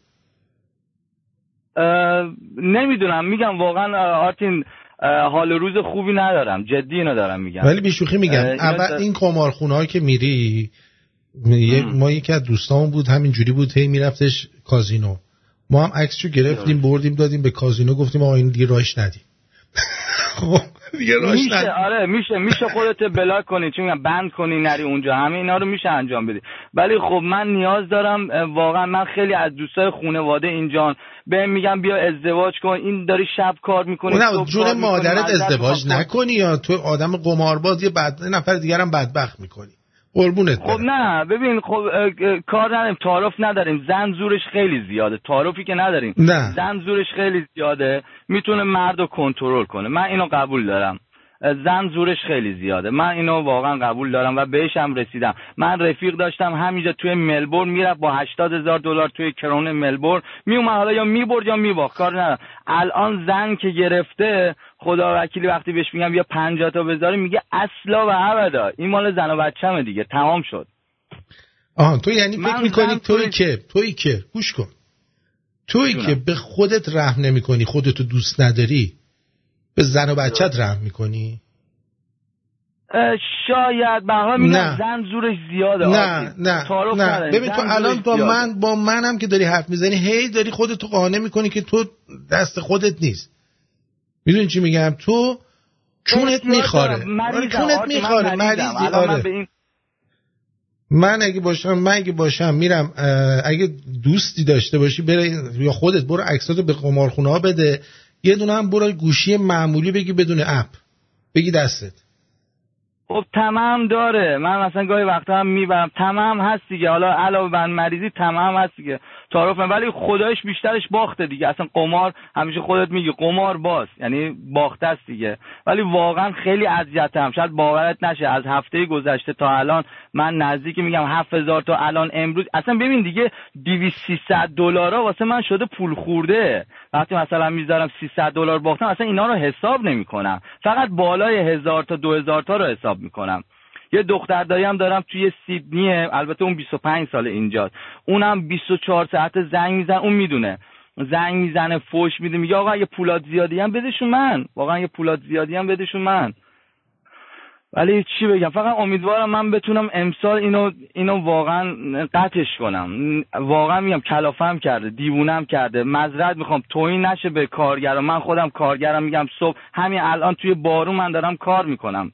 نمی‌دونم میگم واقعا آرتین حال روز خوبی ندارم جدی اینو دارم میگم. ولی بیشوخی میگم. اول این قمارخونه که میری ام. ما یکی از دوستامون بود همین جوری بود هی میرفتش کازینو. ما هم عکسشو گرفتیم بردیم دادیم به کازینو گفتیم آقا این دیگه راهش ندیم. خب دیگه میشه آره میشه میشه خودت بلاک کنی چون بند کنی نری اونجا. همه اینا رو میشه انجام بدی. ولی خب من نیاز دارم واقعا من خیلی از دوستای خانواده اینجان به میگم بیا ازدواج کن. این داری شب کار می‌کنی نه جون مادرت ازدواج نکنی یا تو آدم قمارباز یه بد... نفر دیگر هم بدبخت می‌کنی. قربونت خب. نه ببین خب کار نداریم. تعارف نداریم. زن زورش خیلی زیاده. تعارفی که نداریم. نه. زن زورش خیلی زیاده. می‌تونه مرد رو کنترل کنه. من اینو قبول دارم. زن زورش خیلی زیاده. من اینو واقعا قبول دارم و بهش هم رسیدم. من رفیق داشتم همینجا توی ملبورن می‌رفت با هشتاد هزار دلار توی کرون ملبورن. میومد حالا یا می‌برد یا میباخت کار ندارم. الان زن که گرفته خدا وکیلی وقتی بهش میگم یا پنجاه تا بذاره میگه اصلا و ابدا. این مال زن و بچه‌مه دیگه. تمام شد. آها تو یعنی فکر می‌کنی توی توی- که؟ توی که؟ گوش کن. توی. که به خودت رحم نمی کنی خودتو دوست نداری؟ به زن و بچت رحم می‌کنی شاید به میگم. زن زورش زیاده نه. نه نه. ببین تو الان با. من با منم که داری حرف می‌زنی هی داری خودتو قانع می‌کنی که تو دست خودت نیست می‌دونی چی میگم تو چونت میخاره. آره. چونت میخاره. مریضی آره من اگه باشم من اگه باشم میرم اگه دوستی داشته باشی بره یا خودت برو عکساتو به قمارخونه ها بده یه دونه هم برو گوشی معمولی بگی بدون اپ. بگی دستت. خب تمام داره. من مثلا گاهی وقتا هم می‌برم. تمام هست دیگه. حالا علاوه بر مریضی تمام هست دیگه. تعارف. ولی خدایش بیشترش باخته دیگه. اصلا قمار همیشه خودت میگی قمار باز. یعنی باخته است دیگه. ولی واقعا خیلی اذیتم شاید باورت نشه. از هفته گذشته تا الان من نزدیک میگم 7000 تا الان امروز. اصلا ببین دیگه 200 300 دلارا واسه من شده پول خورده. وقتی مثلا می‌ذارم 300 دلار باختم اصلا اینا رو حساب نمی‌کنم. فقط بالای 1000 تا 2000 تا رو حساب می‌کنم. یه دختر داریم دارم توی سیدنیه البته اون 25 سال اینجاست. اونم 24 ساعت زنگ میزن اون می‌دونه. زنگ می‌زنه فوش میده میگه آقا اگه پولات زیادی هم بدشون من. واقعا اگه پولات زیادی هم بدشون من. ولی چی بگم فقط امیدوارم من بتونم امسال اینو اینو واقعا قطعش کنم. واقعا میگم کلافم کرده دیوونم کرده. مذرت می‌خوام. توهین نشه به کارگرم من خودم کارگرم میگم صبح همین الان توی بارون من دارم کار می‌کنم.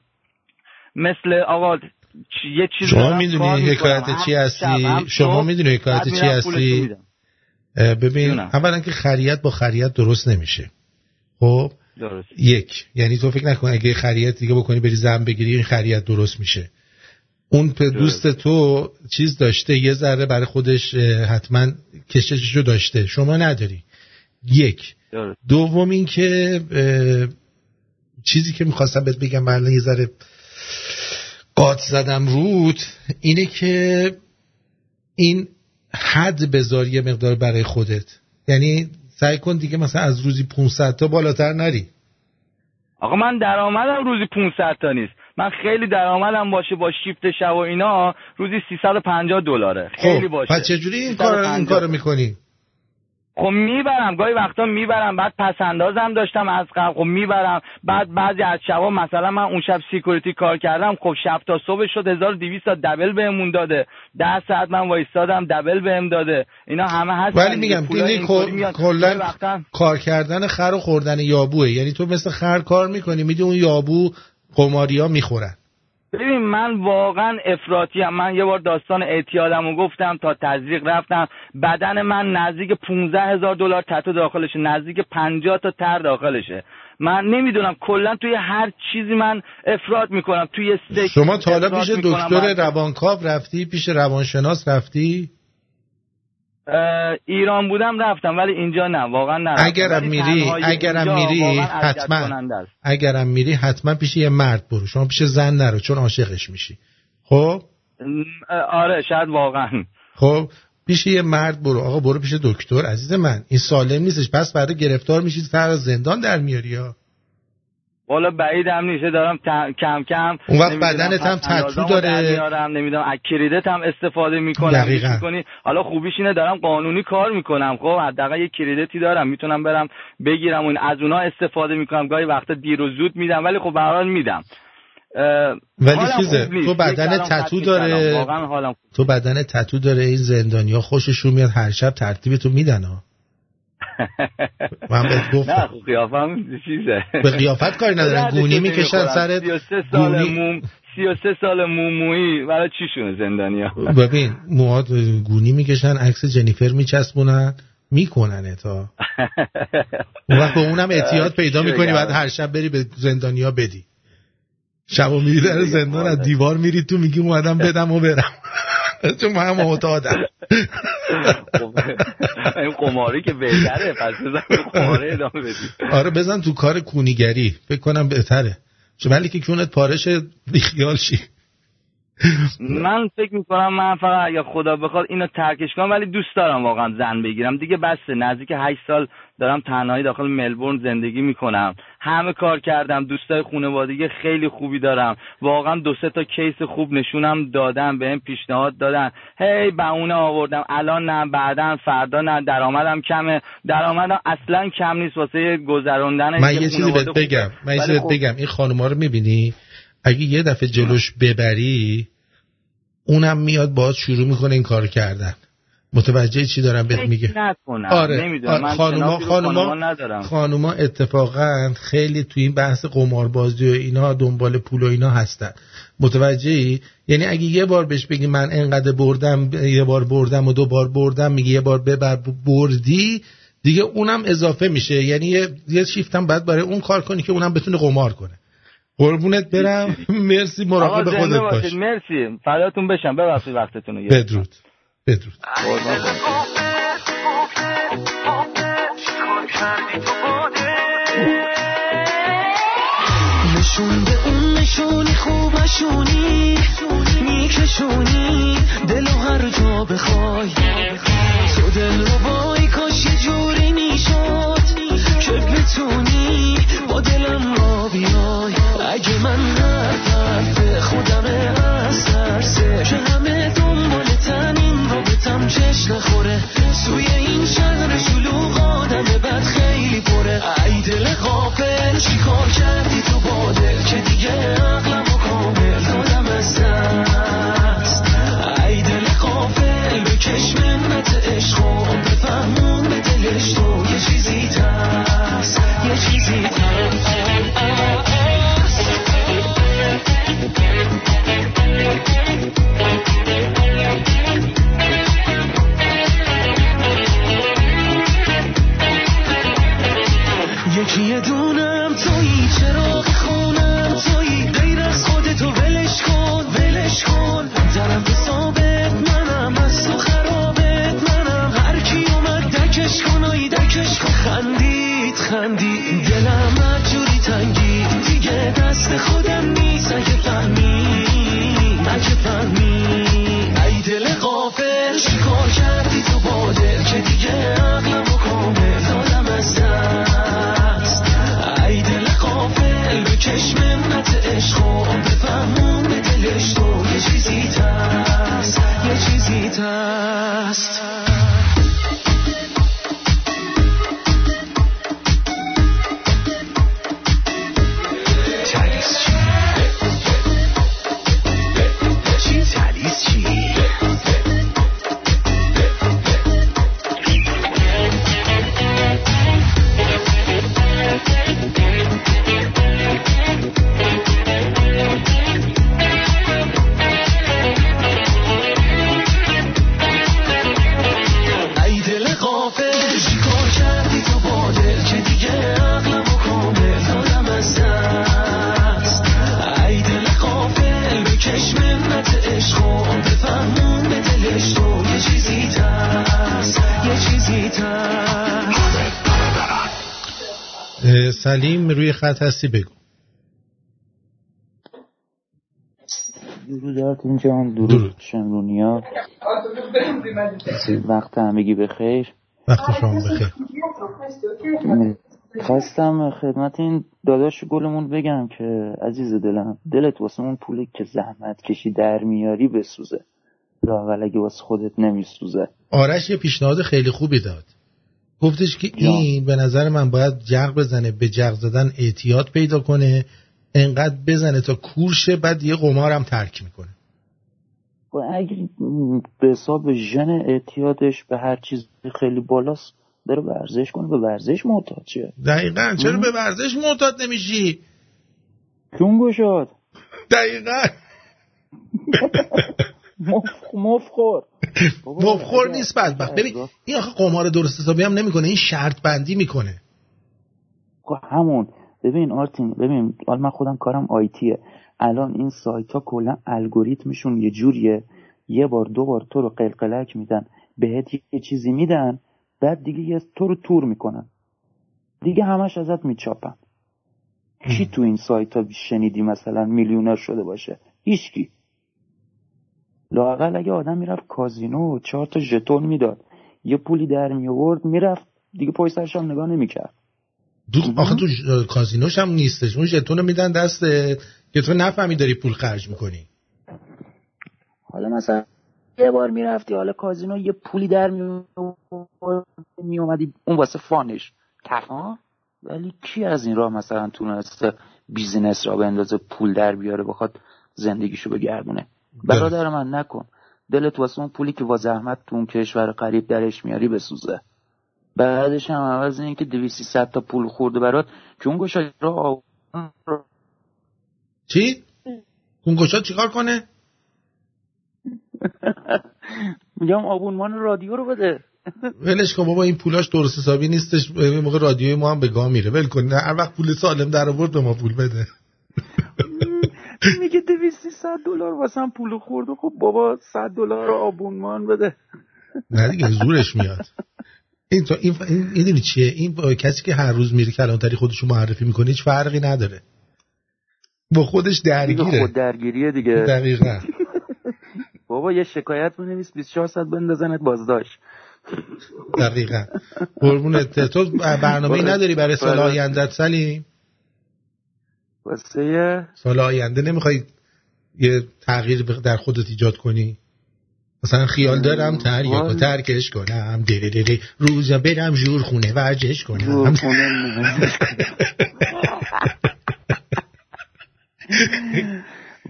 مثل آقا چ- یه چیز شما می‌دونی. حکایت چی هستی؟ شما می‌دونی حکایت چی هستی؟ ببین. اولا که خریت با خریت درست نمیشه. خب؟ درست یک. یعنی تو فکر نکن اگه خریت دیگه بکنی بری زن بگیری این خریت درست میشه. اون دوست تو چیز داشته یه ذره برای خودش حتما کشششو داشته. شما نداری. یک. درست. دوم این که چیزی که می‌خواستم بهت بگم من الان یه ذره قاط زدم رود اینه که این حد بذار یه مقدار برای خودت. یعنی سعی کن دیگه مثلا از روزی 500 تا بالاتر نری. آقا من درآمدم روزی 500 تا نیست. من خیلی درآمدم باشه با شیفت شب و اینا. روزی 350 دلاره. خیلی خب باشه. پس چجوری این کار این 350. کارو می‌کنی؟ خب می‌برم گاهی وقتا می‌برم بعد پسندازم داشتم از قبل. خب می‌برم بعد بعضی از شبا مثلا من اون شب سیکوریتی کار کردم خب شب تا صبح شد 1200 تا دبل بهمون داده. ده ساعت من وایستادم دبل بهم داده. اینا همه هست ولی میگم این کلا کار کردن خر و خوردن یابوه. یعنی تو مثل خر کار می‌کنی میدی اون یابو قماریا می‌خورن. ببین من واقعا افراطی هم. من یه بار داستان اعتیادم رو گفتم تا تزریق رفتم. بدن من نزدیک 15 هزار دلار تتو داخلشه. نزدیک 50 تا تر داخلشه. من نمی‌دونم کلا توی هر چیزی من افراط می‌کنم. توی سکس شما تا حالا پیش. دکتر روانکاو رفتی پیش روانشناس رفتی؟ ایران بودم رفتم ولی اینجا نه واقعا نه اگرم میری اگرم میری حتما. اگرم میری حتما پیش یه مرد برو. شما پیش زن نرو چون عاشقش میشی. خب؟ آره شاید واقعا. خب پیش یه مرد برو. آقا برو پیش دکتر عزیز من. این سالم نیستش. پس فردا گرفتار میشی سر زندان در میاری ها والا بعید هم نیست دارم کم کم اون وقت بدنت هم تتو داره. نمی‌دونم از کریدت هم استفاده می‌کنم. می‌کنی حالا خوبیش اینه دارم قانونی کار می‌کنم خب حداقل یه کریدتی دارم می‌تونم برم بگیرم اون از اونها استفاده می‌کنم گاهی وقتا دیر و زود میدم ولی خب به میدم ولی چیزه،. تو بدن تتو. داره. واقعا حالم تو بدن تتو داره این زندانیا خوششون میاد هر شب ترتیب تو میدن ها من بهت گفتم. نه خب قیافم چیزه. به قیافت کاری ندارن؟ گونی می‌کشن. سرت؟ 33 سال موم 33 سال مومویی برای چی شونه زندانیا ببین موهات گونی می‌کشن عکس جنیفر میچسبونن می‌کنن تا. اون وقت به اونم اعتیاد پیدا می‌کنی؟ بعد هر شب بری به زندانیا بدی. شبا میری در زندان از دیوار میری تو میگی اومدم بدم و برم. چون من معتادم خب، این قماری که بهتره پس بزن قماره ادامه بدی آره بزن تو کار کونیگری. فکر کنم بهتره. ولی که کونت پارش بیخیال شی. من فکر می‌کنم من فقط اگه خدا بخواد اینو ترکش کنم ولی دوست دارم واقعا زن بگیرم. دیگه بسته نزدیک هشت سال دارم تنهایی داخل ملبورن زندگی می‌کنم. همه کار کردم دوستای خانوادگی خیلی خوبی دارم. واقعا دو سه تا کیس خوب نشونم دادم بهم پیشنهاد دادن. هی بهونه آوردم. الان نه بعدا فردا نه. درآمدم کمه. درآمدم اصلا کم نیست. واسه گذروندن من یه چیزی بهت بگم. من یه چیزی بهت خب. بگم. این خانوما رو می‌بینی؟ اگه یه دفعه جلوش ببری اونم میاد باهات شروع می‌کنه این کار کردن. متوجه چی دارم بهت میگه نکنم. آره. نمی‌دونم. خانوما خانوما خانوما اتفاقا خیلی تو این بحث قماربازی و اینا دنبال پول و اینا هستن. متوجهی؟ یعنی اگه یه بار بهش بگی من انقدر بردم یه بار بردم و دو بار بردم میگه یه بار ببر بردی دیگه اونم اضافه میشه. یعنی یه, یه شیفتم باید برای اون کار کنی که اونم بتونه قمار کنه. قربونت برم. مرسی مراقب خودت. باش. مرسی. فداتون بشم. ببخشید وقتتون رو. بدرود. بدرود. نشون به اون نشونی خوبشونی میکشونی دل و هر جا بخوای. تو دل رو بای کاش یه جوری می‌شد. که بتونی با دلم را بیای. اگه من طرف خودم از ترسه که همه دنبال تنین رابطم چش نخوره توی این شهر شلوغ آدم بد خیلی پره. ای دل غافل چی کار کردی تو با دل؟ که دیگه عقلم یکی دونم تویی چراغ خونم تویی غیر از خودتو ولش کن ولش کن. درم به خودم نیست اگه فهمی اگه فهمی. ای دل غافل چیکار کردی تو با دل که دیگه عقلم و کامل دادم از دست؟ ای دل غافل بکش منت عشق و بفهمون به دلش تو یه چیزی تست یه چیزی تست سلیم روی خط هستی بگو. درودات اینجا درود. شمرونیا. وقت همگی بخیر وقت شما بخیر خواستم خدمت این داداش گلمون بگم که عزیز دلم دلت واسه اون پولی که زحمت کشی در میاری بسوزه. لااقل اگه واسه خودت نمیسوزه. آرش یه پیشنهاد خیلی خوبی داد. گفتش که این به نظر من باید جغ بزنه به جغ زدن اعتیاد پیدا کنه انقدر بزنه تا کورشه بعد یه قمارم ترک می‌کنه. و اگه به حساب ژن اعتیادش به هر چیز خیلی بالاست داره ورزش کنه. به ورزش محتاج شه. دقیقا. چرا به ورزش معتاد نمیشی؟ کون گشاد. دقیقا. مف- مفخور. مفخور نیست بدبخت. ببین این آخه قمار درست حسابی هم نمی‌کنه این شرط بندی می‌کنه. خب همون. ببین آرتین ببین حالا من خودم کارم آیتیه الان این سایت ها کلا الگوریتمشون یه جوریه. یه بار دو بار تو رو قلقلک میدن بهت یه چیزی میدن بعد دیگه یه تو رو تور می‌کنن. دیگه همش ازت میچاپن. کی تو این سایت ها شنیدی مثلا میلیونر شده باشه؟ هیچکی لاقل اگه آدم می‌رفت کازینو چهار تا ژتون می‌داد. یه پولی در می آورد می‌رفت. دیگه پای سرش هم نگاه نمی‌کرد. دو آخه تو کازینوش هم نیستش. اون ژتون رو میدن دست که تو نفهمی داری پول خرج می‌کنی. حالا مثلا یه بار می‌رفتی حالا کازینو یه پولی در می اومدی اون واسه fun ش. تقا ولی کی از این راه مثلا تونسته business راه بندازه پول در بیاره بخواد زندگیشو بگردونه؟ برادر من نکن. دلت واسه اون پولی که با زحمت تو اون کشور قریب درش میاری بسوزه. بعدش هم عوض این که دویستی صد تا پول خورده برات که اون گوشا را چی؟ کنگوشا چیکار کنه؟ میگم آبونمان رادیو رو بده. ولش کن بابا این پولاش درست حسابی نیستش. موقع رادیوی ما هم به گاه میره. ول کن هر وقت پول سالم در آورد به ما پول بده. میگه دویستی صد دلار واسم پول خورده خب بابا صد دلار آبونمان بده. نه دیگه زورش میاد. این تو این این چیه؟ این کسی که هر روز میره کلانتری خودشو معرفی می‌کنه هیچ فرقی نداره. با خودش درگیره. خود درگیریه دیگه. دقیقا. بابا یه شکایت بنویس 24 ساعت بندازنت بازداشت. دقیقا. قربونت تو برنامه بله. نداری برای سال بله. آیندت سلیم؟ واسه سال آینده نمی‌خوای یه تغییر در خودت ایجاد کنی؟ مثلا خیال دارم تریاکو والا. ترکش کنم. دره دره روزا برم جور خونه ورزش کنم.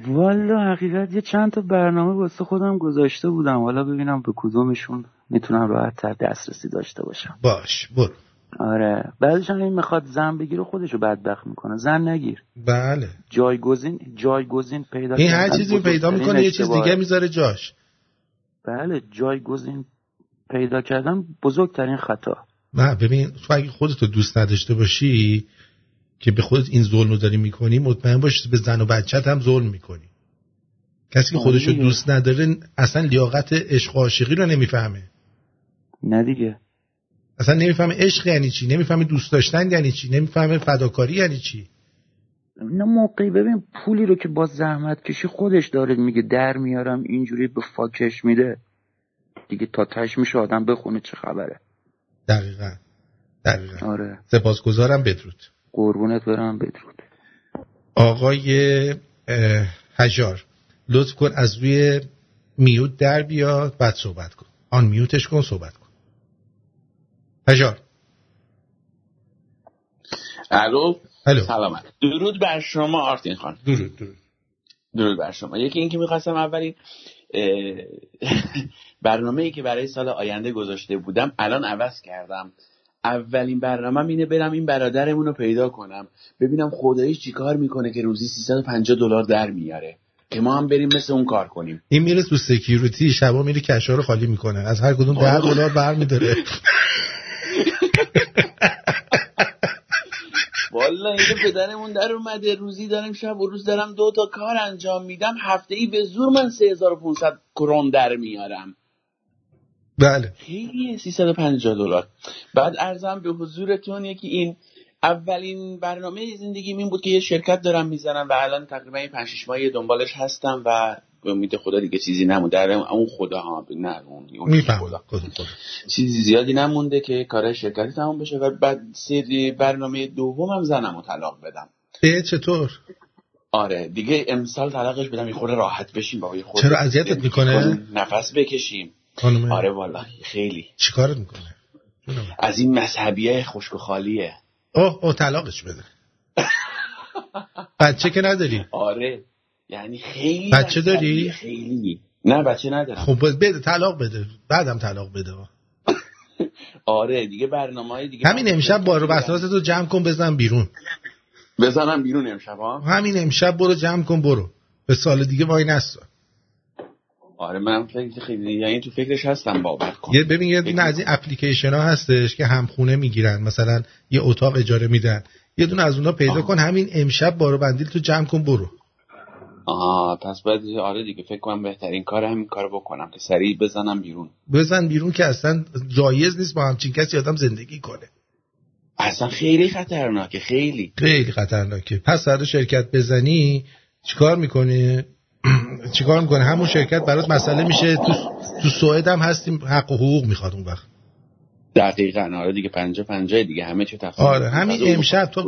والا حقیقت یه چند تا برنامه واسه خودم گذاشته بودم. حالا ببینم به کدومشون می‌تونم راحت تر دسترسی داشته باشم. باش برو. آره. بعدش هم این می‌خواد زن بگیره خودشو بدبخت می‌کنه. زن نگیر. بله. جایگزین جایگزین پیدا این هر چیزی پیدا می‌کنه یه چیز. دیگه می‌ذاره جاش. بله جایگزین پیدا کردن بزرگترین خطا. نه ببین تو اگه خودتو دوست نداشته باشی که به خودت این ظلم رو داری می‌کنی مطمئن باش به زن و بچت هم ظلم می‌کنی. کسی که خودشو. دوست نداره اصلا لیاقت عشق و عاشقی رو نمی‌فهمه. نه دیگه. اصلا نمی‌فهمه عشق یعنی چی؟ نمی‌فهمه دوست داشتن یعنی چی؟ نمی‌فهمه فداکاری یعنی چی؟ نه موقعی ببین پولی رو که با زحمت کشی خودش داره میگه در میارم اینجوری به فاکش میده. دیگه تا تش میشه آدم بخونه چه خبره. دقیقا دقیقا. آره. سپاسگزارم بدرود. قربونت برم بدرود. آقای هجار لطف کن از روی میوت در بیا بعد صحبت کن. آن میوتش کن صحبت کن. هجار الو. سلامت. درود بر شما آرتین خان. درود درود. درود بر شما. یکی اینکه می‌خواستم اولین برنامه ای که برای سال آینده گذاشته بودم الان عوض کردم. اولین برنامه اینه برم این برادرمون رو پیدا کنم. ببینم خداییش چیکار می‌کنه که روزی 350 دلار در میاره. که ما هم بریم مثل اون کار کنیم. این میره تو سکیوریتی شبا میره کشا رو خالی می‌کنه. از هر کدوم ده آره. دلار برمیداره. والا اینجا پدرمون در اومده. روزی دارم شب و روز دارم دو تا کار انجام میدم. هفته ای به زور من 3500 کرون در میارم. بله. خیلی 350 دلار. بعد ارزم به حضورتون یکی این اولین برنامه زندگی این بود که یه شرکت دارم می‌زنم و الان تقریبا این 5 6 ماهی دنبالش هستم و به امید خدا دیگه چیزی نمونده. در اون خدا ها نه اون, خدا. چیزی زیادی نمونده که کار شرکتی تموم بشه و بعد سری برنامه دومم زنم رو طلاق بدم. چطور؟ آره دیگه امسال طلاقش بدم. یه خورده راحت بشیم با یه خورده چرا اذیتت می‌کنه؟ نفس بکشیم. خانم. آره والا خیلی. چیکارت می‌کنه؟ از این مذهبیه خشک و خالیه. اوه اوه طلاقش بده. بچه که نداری. آره. یعنی خیلی بچه داری؟ خیلی. نه بچه ندارم. خب بده طلاق بده. بعدم طلاق بده. آره دیگه برنامه های دیگه همین امشب بارو بساس تو جمع کن بزن بیرون. بزنم بیرون امشب ها؟ همین امشب برو جمع کن برو. به سال دیگه وای نستا. آره من فکر خیلی یعنی تو فکرش هستم باور کن. یه ببین یه دونه از این اپلیکیشن ها هستش که همخونه می‌گیرن. مثلا یه اتاق اجاره میدن. یه دونه از اونها پیدا کن. همین امشب بارو بندیل تو جمع کن برو. آها پس باید آره دیگه فکر کنم بهترین کار همین کار بکنم که سریع بزنم بیرون. بزن بیرون که اصلا جایز نیست با همچین کسی آدم زندگی کنه. اصلا خیلی خطرناکه خیلی. خیلی خطرناکه. پس فردا شرکت بزنی چیکار می‌کنه چیکار می‌کنه همون شرکت برات مسئله میشه. تو تو سوئد هم هستیم حق و حقوق می‌خواد اون وقت. دقیقا. آره دیگه پنجا پنجا دیگه. همه چی تقسیم آره همین امشب تا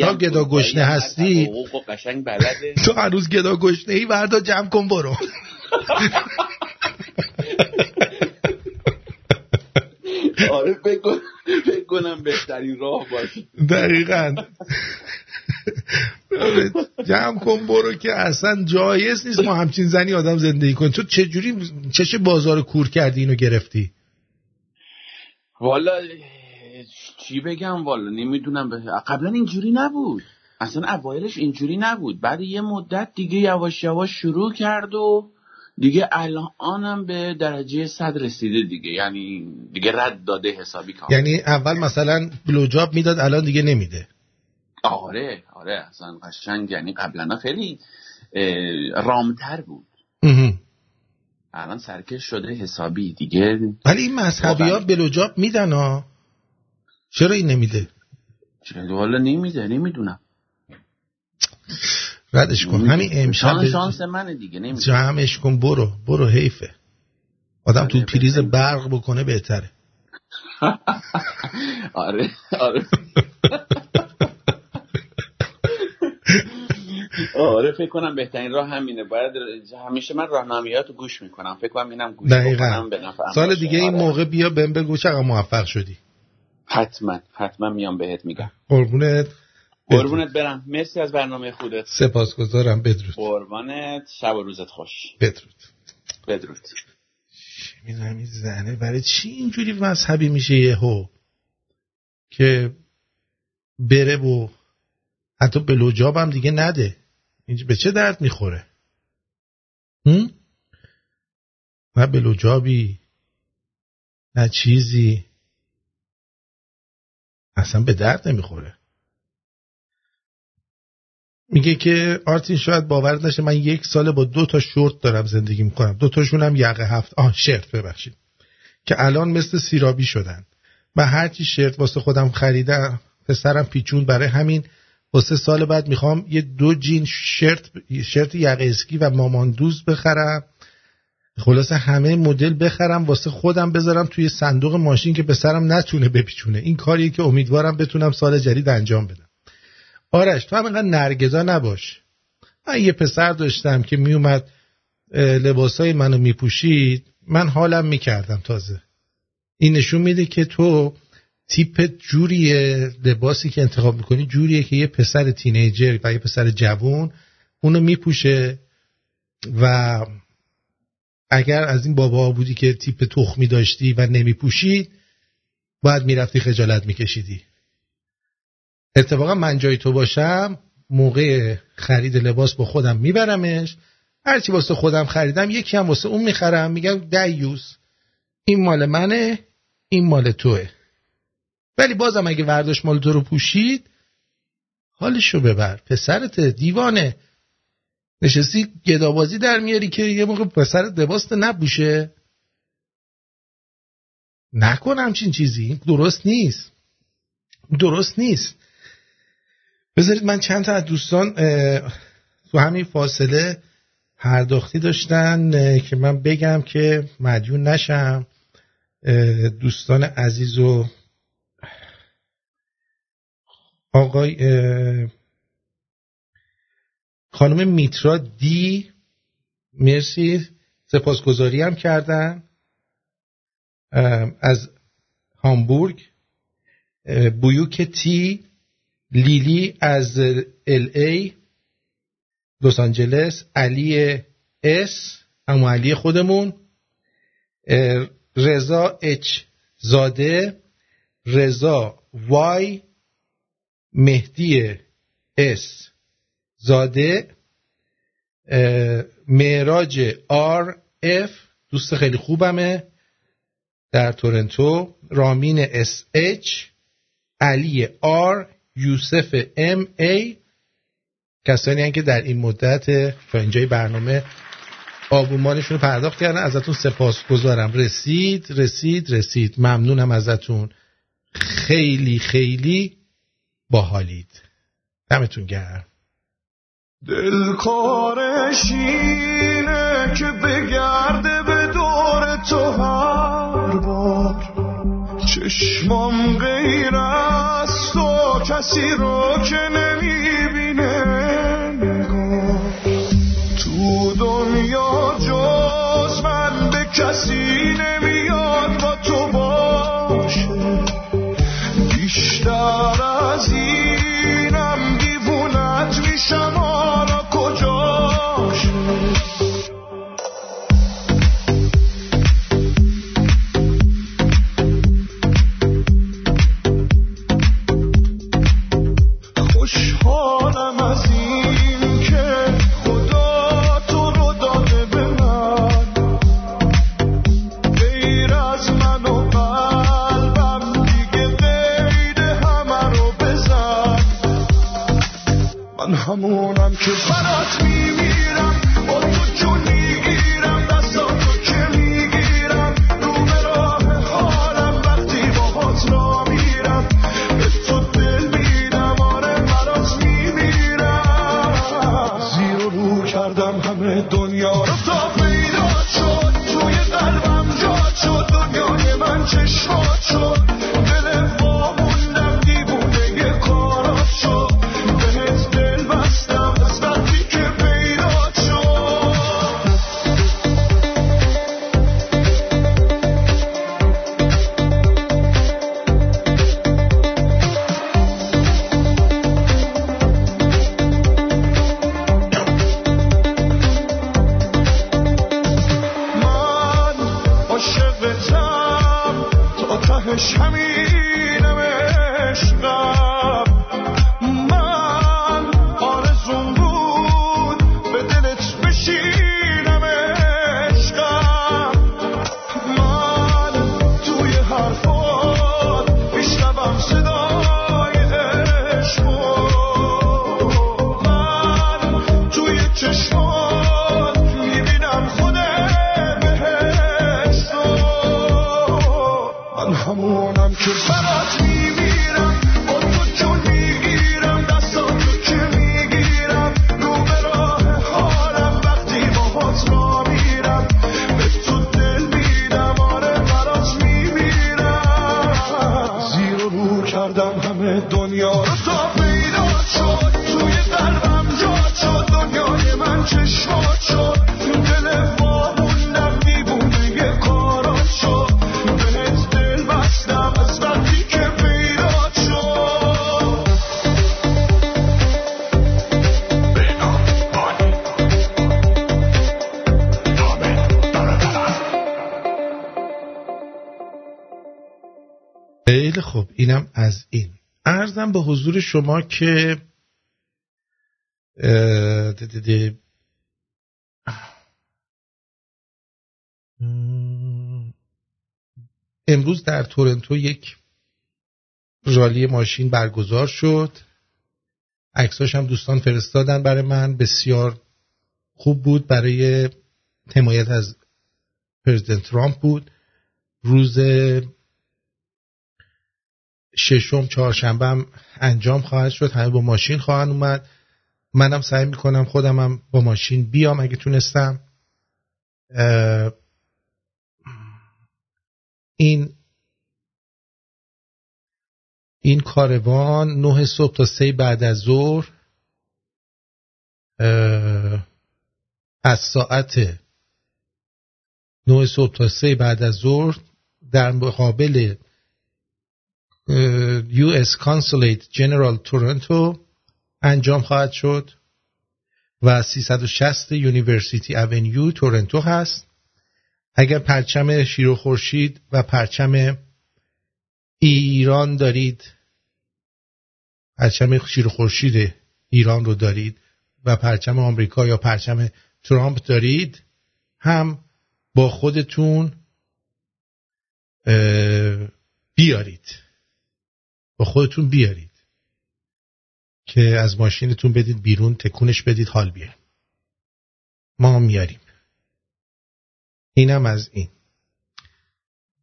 تا گدا گشنه هستی قشنگ بلده. تو هنوز گدا گشنه ای وردا جمع کن برو. آره فکر کن- فکر کنم بهترین راه باشه. دقیقا. جمع کن برو که اصلا جایز نیست ما همچین زنی آدم زندگی کن تو چجوری چش بازار کور کردی اینو گرفتی؟ والا چی بگم والا؟ نمی‌دونم به... قبلا اینجوری نبود. اصلا اوایلش اینجوری نبود. بعد یه مدت دیگه یواش یواش شروع کرد و دیگه الانم به درجه صد رسیده دیگه. یعنی دیگه رد داده حسابی کار. یعنی اول مثلا بلوجاب می‌داد الان دیگه نمیده. آره آره اصلا قشنگ. یعنی قبلا خیلی رامتر بود. الان سرکش شده حسابی دیگه. ولی این مذهبی ها. بلوجاب میدن ها. چرا این نمیده؟ چه والا نمیده نمی‌دونم. ردش کن. همین امشب شانس منه دیگه نمی‌دونم. جمعش کن. برو برو حیفه. آدم تو پریز برق بکنه بهتره. آره آره. آره فکر کنم بهترین راه همینه. باید همیشه من راهنماییاتو گوش می‌کنم. فکر کنم اینم گوش دقیقا. بکنم به نفعم سال. دیگه این آره. موقع بیا بهم بگو چقدر موفق شدی. حتما حتما میام بهت میگم. قربونت. قربونت برم. مرسی از برنامه خودت. سپاسگزارم. بدرود. قربانت. شب و روزت خوش. بدرود. بدرود. می‌دونم این زنه. برای چی اینجوری مذهبی میشه یهو که بره و حتی بلوجاب هم دیگه نده؟ اینج به چه درد می‌خوره؟ نه بلوجابی نه چیزی. اصلا به درد نمی‌خوره. میگه که آرتین شاید باور نشه من یک سال با دو تا شورت دارم زندگی می‌کنم. دو تاشون هم یقه هفت. آه شرت ببخشید. که الان مثل سیرابی شدن. و هرچی شرت واسه خودم خریدم پسرم پیچون برای همین. واسه سال بعد می‌خوام یه دو جین شرت شرت یقه اسکی و ماماندوز بخرم. خلاصه همه مدل بخرم واسه خودم بذارم توی صندوق ماشین که پسرم نتونه بپیچونه. این کاریه که امیدوارم بتونم سال جدید انجام بدم. آرش تو هم اینقدر نرگزا نباش. من یه پسر داشتم که میومد لباسای منو میپوشید. من حالم می‌کردم تازه. این نشون میده که تو تیپ جوریه لباسی که انتخاب می‌کنی جوریه که یه پسر تینیجر و یه پسر جوون اونو میپوشه و اگر از این بابا بودی که تیپ تخمی داشتی و نمیپوشید باید می‌رفتی خجالت میکشیدی. اتفاقا من جای تو باشم موقع خرید لباس با خودم میبرمش. هرچی واسه خودم خریدم یکی هم واسه اون می‌خرم. میگم دیوس این مال منه این مال توه. ولی بازم اگه ورداش مال تو رو پوشید حالشو ببر. پسرت دیوانه. نشستی گدابازی در میاری که یه موقع پسرت لباس نبوشه نکن همچین چیزی. درست نیست. درست نیست. بذارید من چند تا از دوستان تو همین فاصله پرداختی داشتن که من بگم که مدیون نشم. دوستان عزیز و آقای خانم میترا دی مرسی سپاسگزاری هم کردن از هامبورگ بویوک T لیلی از LA لس آنجلس علی S اما علی خودمون رضا H زاده رضا Y مهدی S زاده معراج R F دوست خیلی خوبمه در تورنتو رامین S H علی R یوسف M E کسانی هستند که در این مدت تا اینجای برنامه آبومانشون رو پرداخت کردن. ازتون سپاسگزارم رسید رسید رسید. ممنونم ازتون. خیلی خیلی باحالید. دمتون گرم. دلکارش اینه که بگرده به دور تو هر بار. چشمام غیر از تو کسی رو که نمی‌بینه تو دنیا جز من به کسی نمیاد من همونم که برات خوب اینم از این. ارزم به حضور شما که ده- ده- ده. امروز در تورنتو یک رالی ماشین برگزار شد. عکساش هم دوستان فرستادن برای من. بسیار خوب بود. برای حمایت از پرزیدنت ترامپ بود. روز ششم چهارشنبه هم انجام خواهد شد. همه با ماشین خواهند اومد. منم سعی می‌کنم خودمم با ماشین بیام اگه تونستم. این این کاروان نه صبح تا سه بعد از ظهر از ساعت نه صبح تا سه بعد از ظهر در مقابل US Consulate General تورنتو انجام خواهد شد و 360 University Avenue تورنتو هست. اگر پرچم شیر و خورشید و پرچم ایران دارید پرچم شیر و خورشید ایران رو دارید و پرچم آمریکا یا پرچم ترامپ دارید هم با خودتون بیارید. خودتون بیارید. که از ماشینتون بدید بیرون تکونش بدید حال بیه ما میاریم. اینم از این.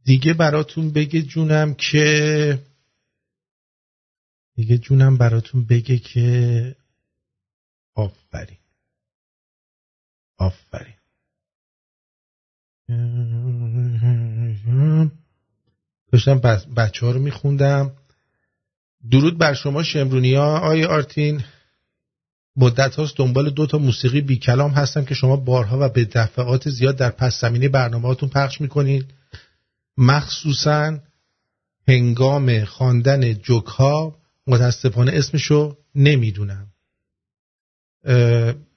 دیگه براتون بگه جونم که دیگه جونم براتون بگه که آفرین. آفرین. داشتم بچه ها رو میخوندم. درود بر شما شمرونی ها آی آرتین. مدت هاست دنبال دو تا موسیقی بی کلام هستم که شما بارها و به دفعات زیاد در پس زمینه برنامه پخش می‌کنین. مخصوصا هنگام خواندن جوک ها متاسفانه اسمشو نمی‌دونم.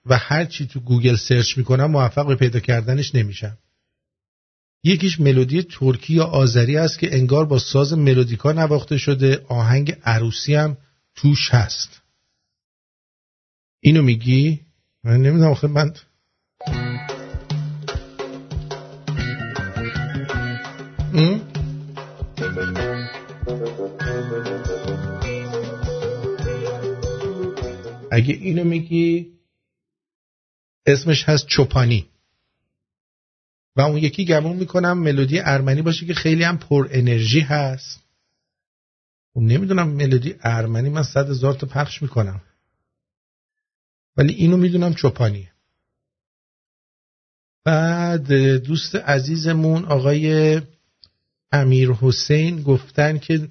و هر چی تو گوگل search می‌کنم موفق به پیدا کردنش نمیشم. یکیش ملودی ترکی یا آذری است که انگار با ساز ملودیکا نواخته شده آهنگ عروسی هم توش هست. اینو میگی؟ من نمی‌دونم آخه من اگه اینو میگی اسمش هست چوپانی. و اون یکی گمون می‌کنم ملودی ارمنی باشه که خیلی هم پر انرژی هست. نمی‌دونم ملودی ارمنی من صد هزار تا پخش می‌کنم. ولی اینو می‌دونم چوپانیه. بعد دوست عزیزمون آقای امیر حسین گفتن که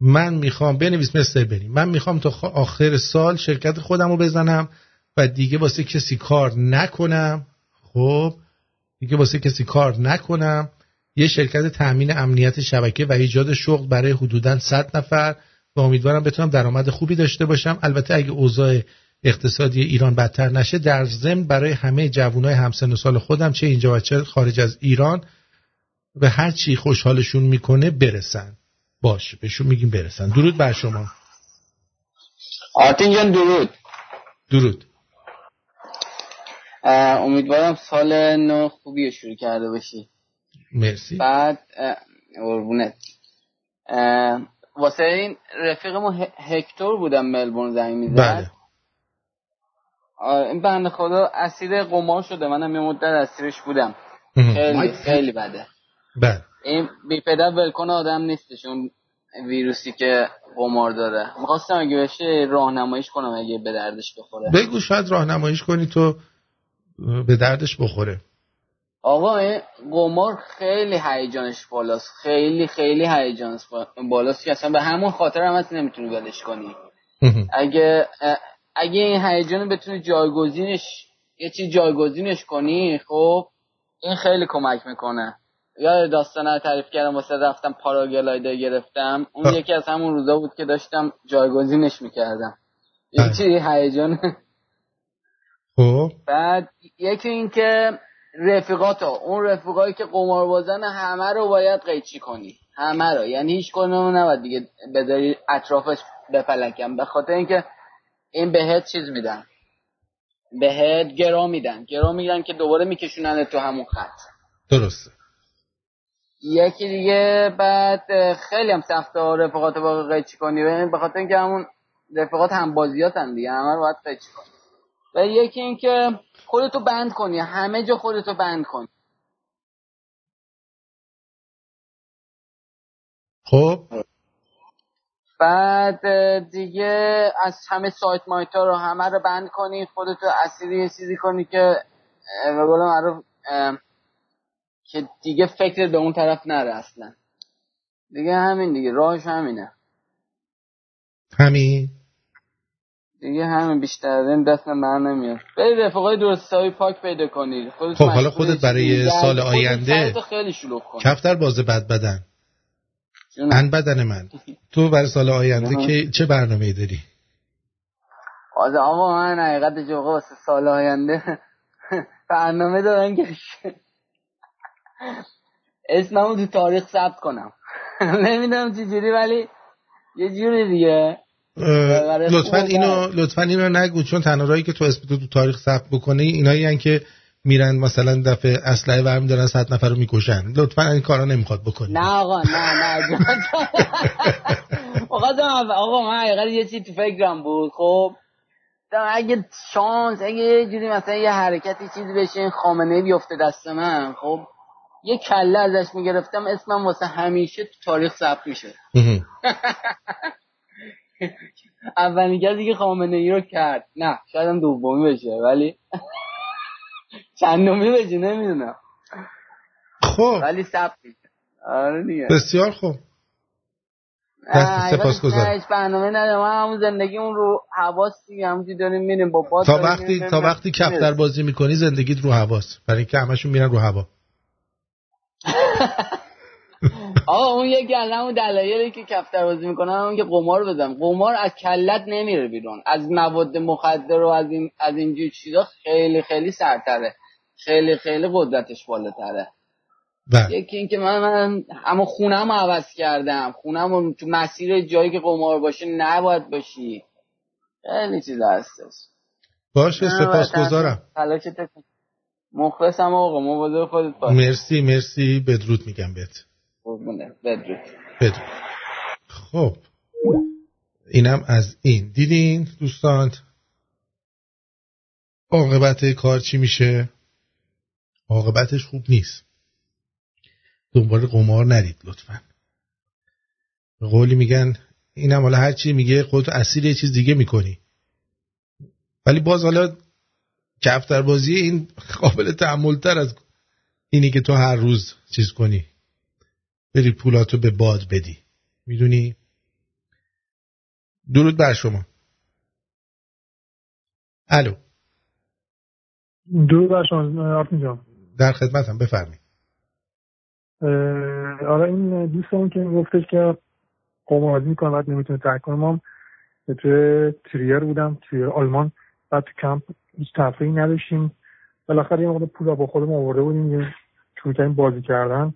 من می‌خوام بنویس مثل بریم من می‌خوام تا آخر سال شرکت خودم رو بزنم و دیگه واسه کسی کار نکنم. خب دیگه واسه کسی کار نکنم یه شرکت تأمین امنیت شبکه و ایجاد شغل برای حدودا 100 نفر و امیدوارم بتونم درآمد خوبی داشته باشم. البته اگه اوضاع اقتصادی ایران بدتر نشه در ضمن برای همه جوانای همسن و سال خودم چه اینجا و چه خارج از ایران به هر چی خوشحالشون می‌کنه برسن. باش بهشون میگیم برسن. درود بر شما. آرتین جان درود. درود. امیدوارم سال نو خوبی شروع کرده باشی. مرسی. بعد قربونت. واسه این رفیقمون هکتور بودم ملبورن زنگ می‌زد. بله. این بنده خدا اسیر قمار شده. منم یه مدت اسیرش بودم. خیلی خیلی بده. بله. این بی پدر ولکن آدم نیستش. اون ویروسی که قمار داره. می‌خواستم اگه بشه راهنماییش کنم اگه به دردش بخوره. بگو شاید راهنماییش کنی تو به دردش بخوره. آقا این قمار خیلی هیجانش بالاست. خیلی خیلی هیجانش بالاست که اصلا به همون خاطر هم اصلا نمی‌تونی ولش کنی. اگه اگه این هیجان بتونی جایگزینش یه چیز جایگزینش کنی خب این خیلی کمک می‌کنه. یا داستانه تعریف کردم واسه رفتم پاراگلایدر گرفتم. اون یکی از همون روزا بود که داشتم جایگزینش می‌کردم. یه چی هیجان خب. بعد یکی این که رفیقات اون رفیقایی که قمار بازن همه رو باید قیچی کنی. همه رو. یعنی هیچ کنون نباید دیگه بذاری اطرافش بپلکم به خاطر اینکه این بهت چیز میدن. بهت گرا میدن. گرا میدن که دوباره میکشونن تو همون خط. درسته. یکی دیگه بعد خیلی هم سخته رفقات با قیچی کنی. به خاطر اینکه همون رفقات هم بازیاتن دیگه. همه رو باید قیچی کنی. و یکی اینکه خودتو بند کنی همه جا خودتو بند کنی. خب؟ بعد دیگه از همه سایت مایت ها رو همه رو بند کنی خودتو اسیری یه چیزی کنی که به قول معروف که دیگه فکر به اون طرف نره اصلا. دیگه همین دیگه راهش همینه. همین؟ دیگه همین بیشتر این دست من نمیاد. برید رفقای درست های پاک پیدا کنید. خب حالا خودت برای سال آینده خیلی شلوغ کن. کفتر باز بد بدن. ان بدن من. تو برای سال آینده که چه برنامه داری؟ از آقا من حقیقت جوقه واسه سال آینده برنامه دارم که اسممو تو تاریخ ثبت کنم. نمی‌دونم چه جوری ولی یه جوری دیگه. لطفا اینو لطفا اینو نگو چون تنها که تو اسم تو, تاریخ ثبت بکنی اینایی که میرن مثلا دفعه اسلحه برمی دارن صد نفر رو می‌کشن. لطفا این کارا نمی‌خواد بکنی. نه آقا نه نه آقا آقا من حقیقت یه چیزی تو فکرم بود. خب اگه شانس اگه یه جوری مثلا یه حرکتی چیزی بشه این خامنه بیفته دست من خب یه کله ازش می‌گرفتم اسمم واسه همیشه تو تاریخ ثبت میشه. اولین کسی که خامنه ای رو کرد. نه شاید هم دومی بشه ولی چندمی بشه نمی‌دونم. خب. ولی میشه. آره دیگه. بسیار خوب. نه، سپاسگزارم. نه، هیچ برنامه ندارم ما همون زندگی اون رو حواس دیگه همونجوری داریم میریم با باد تا وقتی تا وقتی کفتر بازی می‌کنی زندگیت رو هواست برای اینکه همشون میرن رو هوا. آقا اون یکی از همون دلایلی که کفتر بازی می‌کنن اون که قمار بزن قمار از کلت نمیره بیرون. از مواد مخدر و از این از اینجور چیزا خیلی خیلی سرتره خیلی خیلی قدرتش بالاتره. بله. یکی اینکه من من اما خونم عوض کردم. خونم تو مسیر جایی که قمار باشه نباید باشی. خیلی چیز هستش. باشه سپاسگزارم. مخلصم آقا مواظب خودت باش. مرسی مرسی. بدرود میگم بهت. بدرود. خب. اینم از این. دیدین دوستان؟ عاقبت کار چی میشه؟ عاقبتش خوب نیست. دنبال قمار نرید لطفا. به قولی میگن اینم حالا هر چی میگه خودتو اسیر یه چیز دیگه می‌کنی. ولی باز حالا کفتر بازی این قابل تحمل تر از اینی که تو هر روز چیز کنی. بری پولاتو به باد بدی. می‌دونی؟ درود بر شما. الو. درود بر شما جان. در خدمتم بفرمی اه، آره این دوستمون که گفتش که قماربازی می‌کنه بعد نمی‌تونه ترک کنه. ما هم توی تریر بودم توی آلمان. بعد تو کمپ هیچ تفریحی نداشتیم. بالاخره یه موقع پول با خودمون آورده بودیم یه شروع کردیم بازی کردن.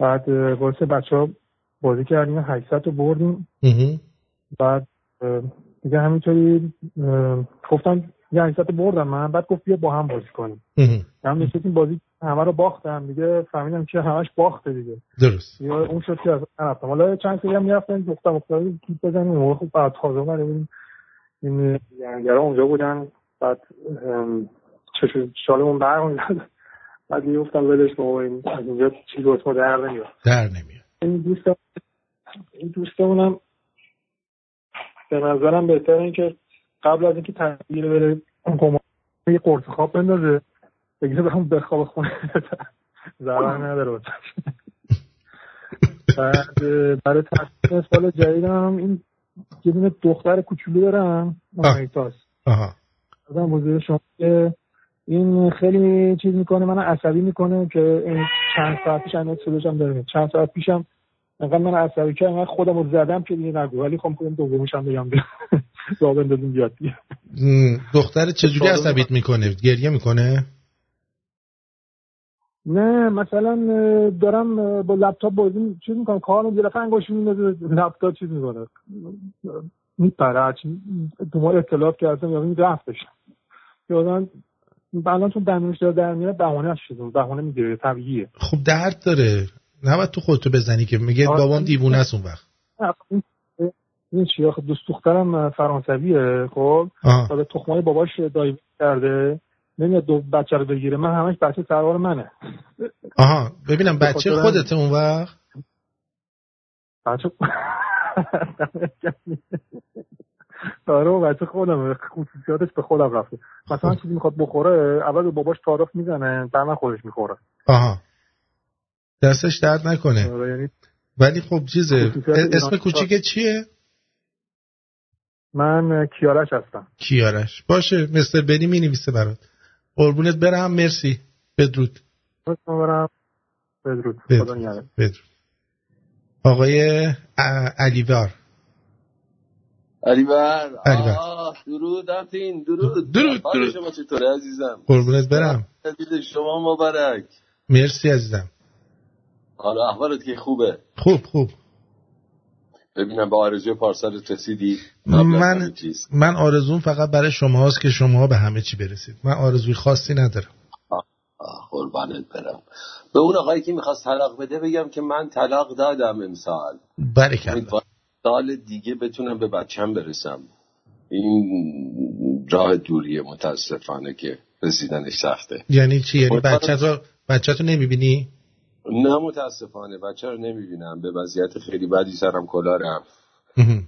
بعد واسه بچه ها بازی کردیم 800 رو بردیم. بعد دیگه همینطوری گفتم یه 800 رو بردم من. بعد گفت بیا با هم بازی کنیم. هم نشستیم بازی همه رو باختم دیگه. فهمیدم که همش باخته دیگه. درست. یا اون شد که اصلا نرفتم حالا چند سری هم می‌رفتم دختم افتاده کیپ بزنیم. خب بعد تازه اومده بودیم. این اونجا بودن. بعد چشم شالمون برق بعد می‌گفتم ولش بابا این از اینجا چیز ما در نمیاد. در نمیاد. این دوست این دوستمونم به نظرم بهتره این که قبل از اینکه تغییر بره اون یه قرص خواب بندازه بگیره به همون بخواب خونه. ضرر نداره. بعد برای تصمیم سال جدیدم این یه دونه دختر کوچولو دارم مانیتاس آها. ازم بزرگ شما که این خیلی چیز می‌کنه من عصبی می‌کنه که این چند ساعت پیش اندازه صداش هم داره. چند ساعت پیشم انقدر من عصبی کردم انقدر خودم رو زدم که دیگه نگو. ولی خب خودم دومیش هم بگم. راه بندازیم بیاد دختر چجوری عصبیت می‌کنه؟ گریه می‌کنه؟ نه مثلا دارم با لپتاپ بازی چیز می‌کنم. کار دفعه انگوش میندازه لپتاپ چیز می‌کنه. میپره دنبال اطلاعات کردم یا این رفتش یادم الان چون دندونش داره در میره بهانه شده بهانه می‌گیره طبیعیه خب درد داره. نباید تو خودتو بزنی که میگه آره. بابام دیوونه است اون وقت. نه، این- چی آخه دوست دخترم فرانسویه خب. حالا تخمای باباش دایو کرده. نمیاد دو بچه رو بگیره. من همش بچه سروار منه. آها ببینم بچه خودت اون وقت؟ بچه آره و بچه خودم خصوصیاتش به خودم رفته. مثلا چیزی می‌خواد بخوره اول به باباش تعارف می‌زنه بعد خودش می‌خوره. آها. دستش درد نکنه. آره یعنی ولی خب چیزه اسم کوچیک چیه؟ من کیارش هستم. کیارش. باشه مستر بنی می نویسه برات. قربونت برم مرسی. بدرود. برم. بدرود. بدرود. خدا. بدرود. آقای علیوار. علیبر. آه درود آتین درود. درود، درود. شما چطوره عزیزم؟ قربونت برم. جدید شما مبارک. مرسی عزیزم. حالا احوالت که خوبه؟ خوب خوب. ببینم به آرزوی پارسالت رسیدی؟ من چیز. من آرزوم فقط برای شماست که شما به همه چی برسید. من آرزوی خاصی ندارم. قربانت برم. به اون آقایی که می‌خواست طلاق بده بگم که من طلاق دادم امسال. امیدوارم سال دیگه بتونم به بچم برسم. این راه دوریه متاسفانه که رسیدنش سخته. یعنی چی؟ یعنی بچه تو بچه تو نمی‌بینی؟ نه متاسفانه بچه رو نمی‌بینم. به وضعیت خیلی بدی سرم کلا رفت.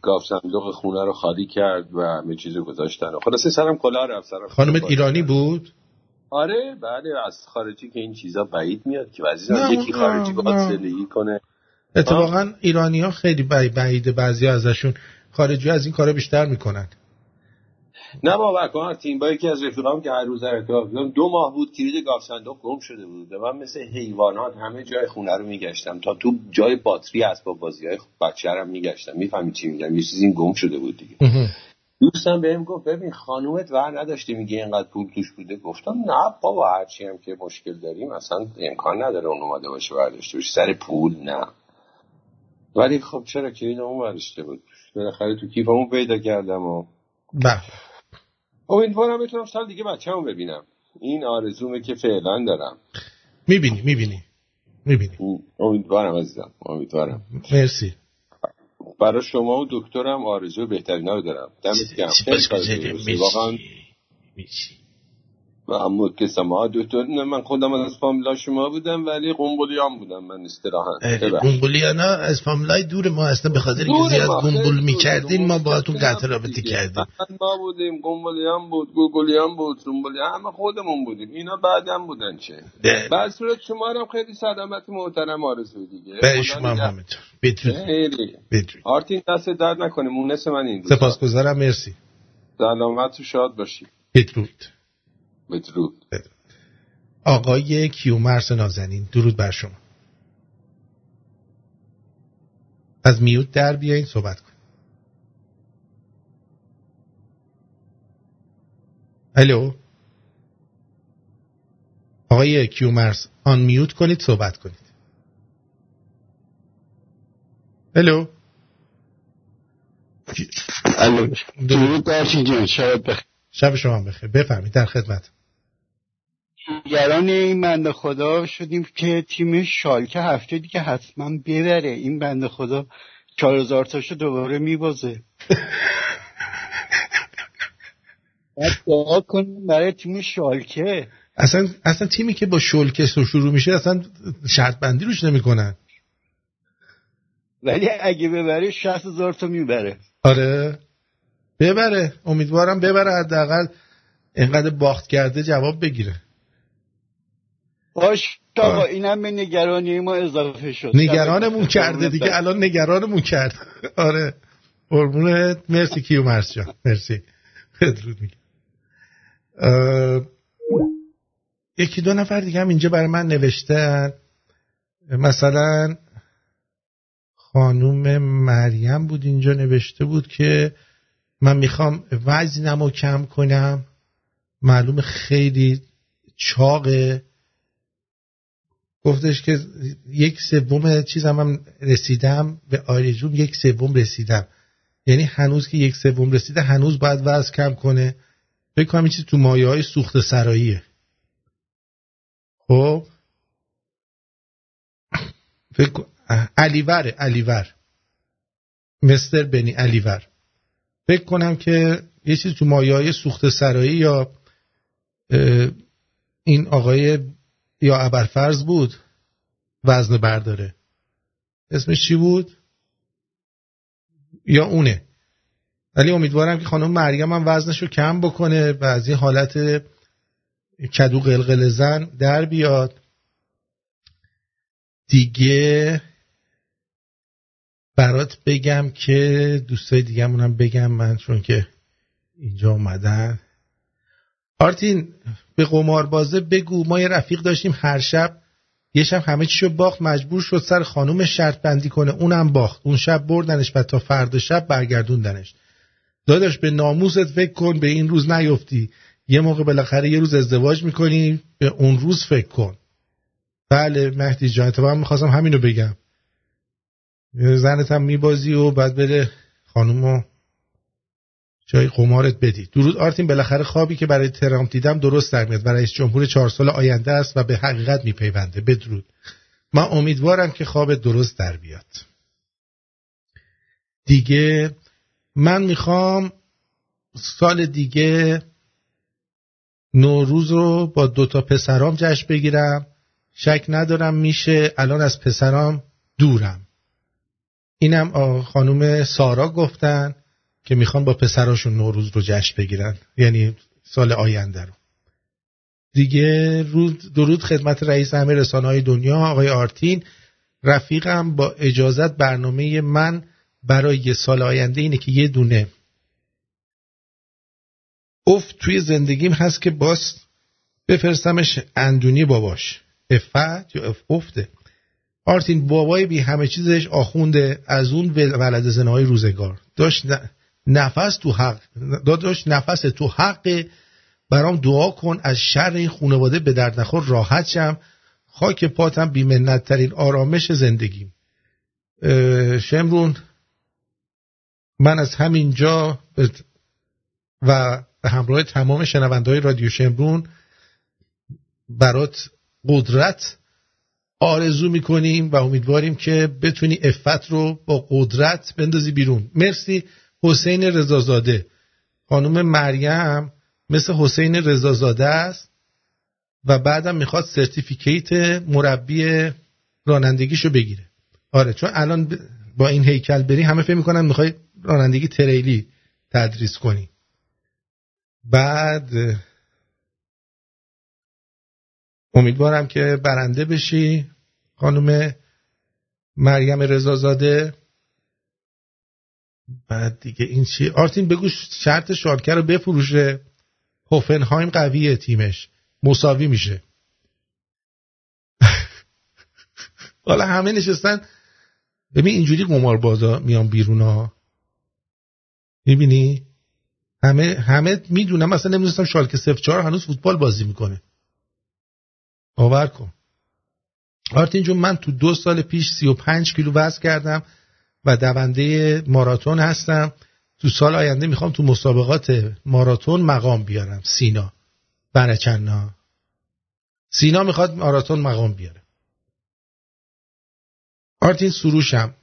گاف صندوق خونه رو خالی کرد و همه چیزو گذاشتن. و خلاصه سرم کلا رفت سرم خانمت ایرانی بود؟ آره بله از خارجی که این چیزا بعید میاد که عزیزم نه، یکی خارجی. بخواد زندگی کنه. اتفاقا ایرانی ها خیلی بعید بعیده بعضی ازشون خارجی از این کارا بیشتر می‌کنن. نه باور کن تیم با یکی از رفیقام که هر روز در ارتباط بودم دو ماه بود کلید گاف صندوق گم شده بود. و من مثل حیوانات همه جای خونه رو میگشتم تا تو جای باتری اسباب بازی های بچه‌رم میگشتم. می‌فهمی چی میگم؟ یه چیزی گم شده بود دیگه. دوستم بهم گفت ببین خانومت ور نداشته میگه اینقدر پول توش بوده؟ گفتم نه بابا هرچی هم که مشکل داریم اصلا امکان نداره اون اومده باشه برداشته باشه. سر پول نه. ولی خب چرا کلید اون برداشته بود؟ بالاخره تو کیفمون پیدا کردم و بله. امیدوارم بتونم سال دیگه بچه‌مو ببینم. این آرزومه که فعلا دارم. می‌بینی می‌بینی می‌بینی. امیدوارم عزیزم امیدوارم. مرسی. برای شما و دکترم آرزو بهترینا رو دارم. دمت گرم. واقعا و اما که شما دکتر نه من خودم از فامیلا شما بودم ولی قنبلیان بودم من ببخشید. گنبولیانا از فاملای دور ما هستن به خاطر که زیاد دور. می‌کردین ما باهاتون مشکل قطع رابطه. کردیم. ما بودیم قنبلیان بود گوگلیان بود سنبولیان همه خودمون بودیم. اینا بعدم بودن چه. بعد صورت شما رو هم خیلی سلامت محترم آرزو دیگه. به شما همینطور. بدرود. آرتین دست درد نکنه مونس من این. سپاسگزارم مرسی. سلامت و شاد باشی. بدرود. بدرود آقای کیومرس نازنین درود بر شما. از میوت در بیاین صحبت کن الو آقای کیومرس آن میوت کنید صحبت کنید. الو الو. درود درشین جان شب بخیر. شب شما بخیر. بفرمید در خدمت نگران این بنده خدا شدیم که تیم شالکه هفته دیگه حتما ببره. این بنده خدا چهار هزار تاشو دوباره میبازه. باید دعا کنیم برای تیم شالکه. اصلا اصلا تیمی که با شلکه شروع میشه اصلا شرط بندی روش نمی‌کنن. ولی اگه ببره شهست هزار تا می‌بره. آره. ببره. امیدوارم ببره حداقل اینقدر باخت کرده جواب بگیره. باش آقا اینم به نگرانی ما اضافه شد. نگرانمون کرده دیگه الان نگرانمون کرد آره. قربونت مرسی کیو مرس جان. مرسی. بدرود میگم. یکی دو نفر دیگه هم اینجا برای من نوشتن. مثلا خانوم مریم بود اینجا نوشته بود که من می‌خوام وزنم رو کم کنم. معلوم خیلی چاقه. گفتش که یک سوم چیزم هم رسیدم به آرزوم یک سوم رسیدم. یعنی هنوز که یک سوم رسیده هنوز باید وزن کم کنه. فکر کنم این چیز تو مایه های سوخت سراییه. خب؟ فکر علیوره علیور مستر بنی علیور. فکر کنم که یه چیز تو مایه های سوخت سرایی یا این آقای یا ابرفرز بود وزن برداره. اسمش چی بود؟ یا اونه. ولی امیدوارم که خانم مریم هم وزنش رو کم بکنه و از این حالت کدو قلقل زن در بیاد. دیگه برات بگم که دوستای دیگه هم بگم من چون که اینجا اومدن. آرتین به قماربازه بگو ما یه رفیق داشتیم هر شب. یه شب همه چیشو باخت مجبور شد سر خانوم شرط بندی کنه. اونم باخت. اون شب بردنش و تا فردا شب برگردوندنش. داداش به ناموست فکر کن به این روز نیفتی. یه موقع بالاخره یه روز ازدواج می‌کنی به اون روز فکر کن. بله مهدی جان اتفاقا می‌خواستم همینو بگم. زنت هم میبازی و بعد بره خانومو جای قمارت بدی. درود آرتین بالاخره خوابی که برای ترامپ دیدم درست در میاد و رئیس جمهور چهار سال آینده است و به حقیقت میپیونده. بدرود. من امیدوارم که خواب درست در بیاد. دیگه من می‌خوام سال دیگه نوروز رو با دوتا پسرام جشن بگیرم. شک ندارم میشه. الان از پسرام دورم. اینم خانم سارا گفتن. که می‌خوان با پسراشون نوروز رو جشن بگیرن. یعنی سال آینده رو. دیگه رود درود خدمت رئیس همه رسانه های دنیا آقای آرتین. رفیقم با اجازت برنامه من برای یه سال آینده اینه که یه دونه افت توی زندگیم هست که باز بفرستمش اندونی باباش. افت یا اف افته. آرتین بابای بی همه چیزش آخونده از اون ولد زنهای روزگار. داشت نفس تو حق. داشت نفس تو حق. برام دعا کن از شر این خانواده به درد نخور راحت شم. خاک پاتم بیمنت ترین آرامش زندگیم. شمرون من از همینجا به- و به همراه تمام شنونده های رادیو شمرون برات قدرت آرزو می‌کنیم و امیدواریم که بتونی افت رو با قدرت بندازی بیرون. مرسی. حسین رضازاده. خانم مریم مثل حسین رضازاده است و بعدم می‌خواد سرتیفیکیت مربی رانندگیشو بگیره. آره چون الان با این هیکل بری همه فکر می‌کنن می‌خوای رانندگی تریلی تدریس کنی. بعد امیدوارم که برنده بشی خانم مریم رضازاده. بعد دیگه این چی؟ آرتین بگو شرط شالکه رو بفروشه. هوفنهایم قویه تیمش. مساوی میشه. حالا همه نشستن. ببین اینجوری قمار بازا میان بیرون ها. می‌بینی؟ همه همه می‌دونم مثلا نمی‌دونستم شالکه 04 هنوز فوتبال بازی می‌کنه. باور کن. آرتین جون من تو دو سال پیش 35 کیلو وزن کردم. و دونده ماراتون هستم. تو سال آینده می‌خوام تو مسابقات ماراتون مقام بیارم. سینا. برچنا سینا می‌خواد ماراتون مقام بیاره. آرتین سروشم.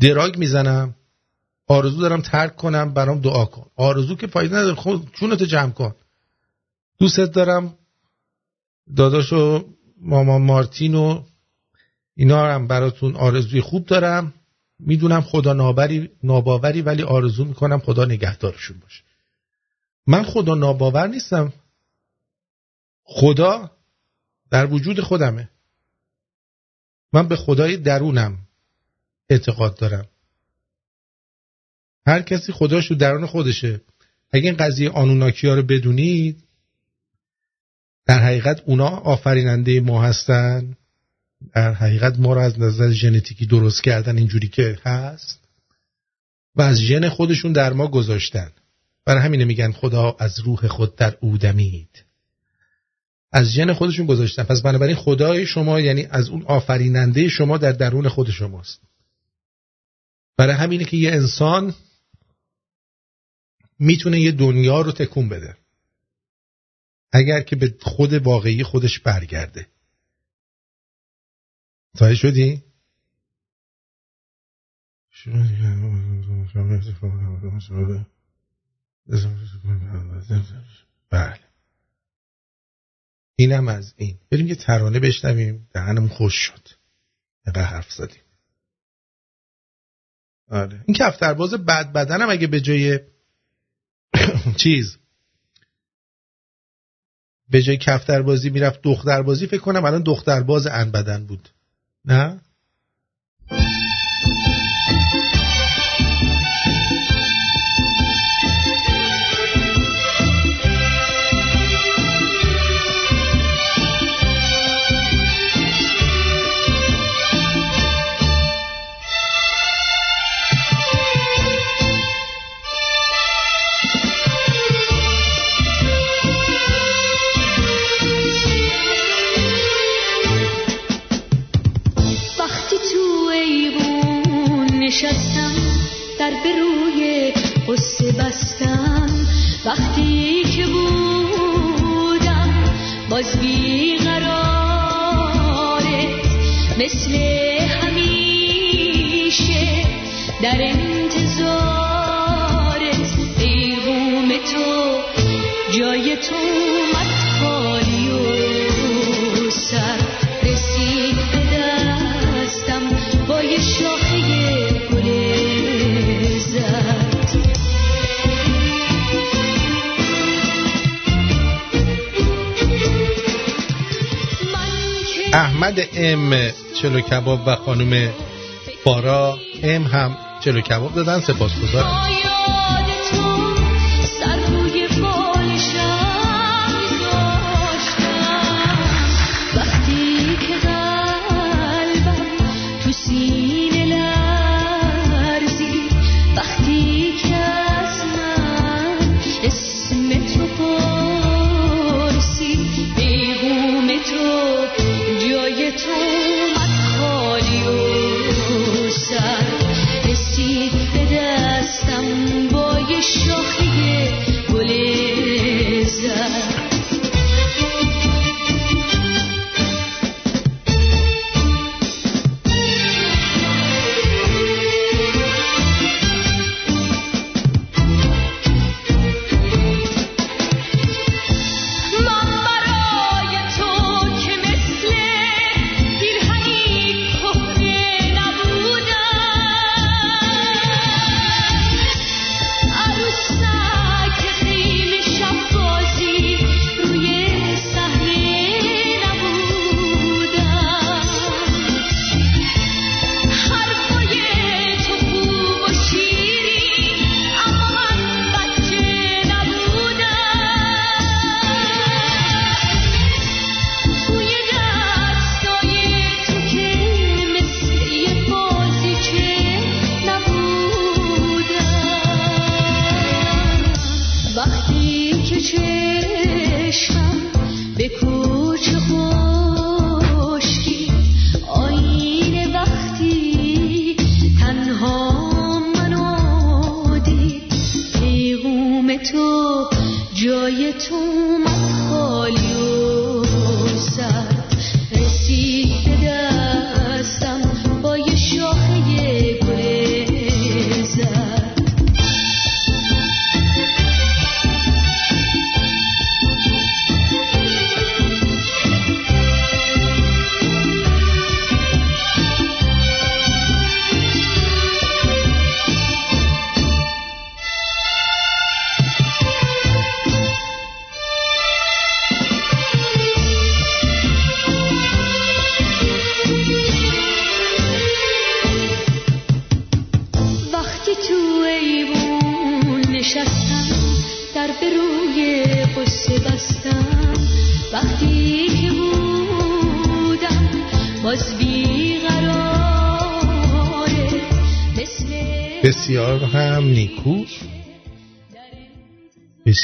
دراگ می‌زنم. آرزو دارم ترک کنم برام دعا کن. آرزو که فایده نداره. خود چونتو جمع کن. دوستت دارم. داداش و مامان مارتین اینا هم براتون آرزوی خوب دارم. می‌دونم خدا نابری ناباوری ولی آرزو می‌کنم خدا نگهدارشون باشه. من خدا ناباور نیستم. خدا در وجود خودمه. من به خدای درونم اعتقاد دارم. هر کسی خداش رو درون خودشه. اگه این قضیه آنوناکی رو بدونید در حقیقت اونا آفریننده ما هستن. در حقیقت ما رو از نظر ژنتیکی درست کردن اینجوری که هست و از ژن خودشون در ما گذاشتن. برای همینه میگن خدا از روح خود در او دمید. از ژن خودشون گذاشتن. پس بنابراین خدای شما یعنی از اون آفریننده شما در درون خود شماست. برای همینه که یه انسان می‌تونه یه دنیا رو تکون بده. اگر که به خود واقعی خودش برگرده. متوجه شدی؟ بله. اینم از این. بریم یه ترانه بشنویم. دهنم خوش شد. اینقدر حرف زدیم. آره. این کفترباز بد بدنم اگه به جای چیز. به جای کفتربازی می‌رفت دختربازی فکر کنم الان دخترباز ان بدن بود. نه مثل همیشه در انتظارت ایوون تو جای تو ام چلو کباب و خانم بارا ام هم چلو کباب دادن سپاسگزارم.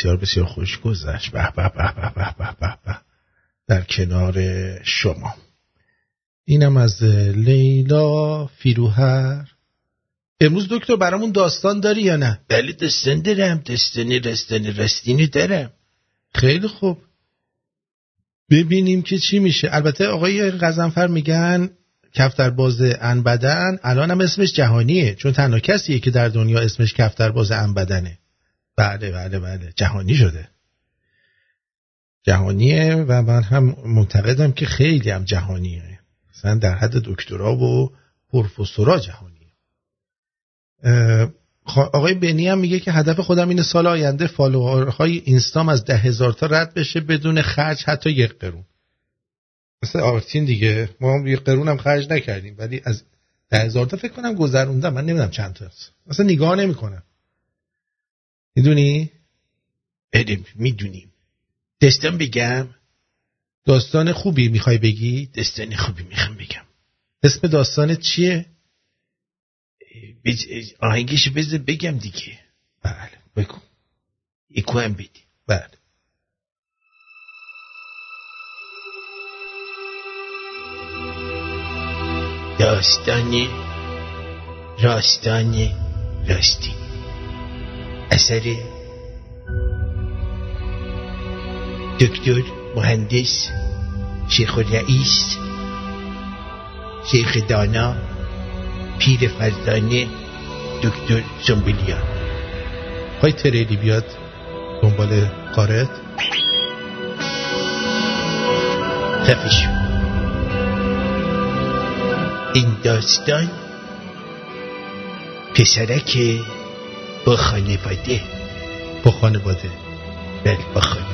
بسیار بسیار خوش گذشت. به به به به به به به در کنار شما. اینم از لیلا فیروهر. امروز دکتر برامون داستان داری یا نه؟ بله دستان دارم. دستانی رستانی رستینی دارم. خیلی خوب. ببینیم که چی میشه. البته آقای غزنفر میگن کفترباز انبدن الان هم اسمش جهانیه چون تنها کسیه که در دنیا اسمش کفترباز انبدنه. بله بله بله. جهانی شده. جهانیه و من هم معتقدم که خیلی هم جهانیه. مثلا در حد دکترا و پروفسورا جهانیه. خا- آقای بنی هم میگه که هدف خودم اینه سال آینده فالوورهای اینستام از ده هزار تا رد بشه بدون خرج حتی یک قرون. مثل آرتین دیگه. ما هم یک قرون هم خرج نکردیم ولی از ده هزار تا فکر کنم گذروندم. من نمی‌دونم چند تا مثلا نگاه نمی‌کنم. می‌دونی؟ بله می‌دونیم داستان بگم داستان خوبی می‌خوای بگی؟ داستان خوبی می‌خوام بگم. اسم داستانت چیه؟ بج... آهنگش بذار بگم دیگه. بله بگو. یکو هم بدی. بله. داستان راستان راستی. اثر دکتر مهندس شیخ رئیس شیخ دانا پیر فرزانه دکتر زنبلیان های تریلی بیاد دنبال کارت. خفش این داستان پسرک بخانی بایده بخانی بایده بل بخانی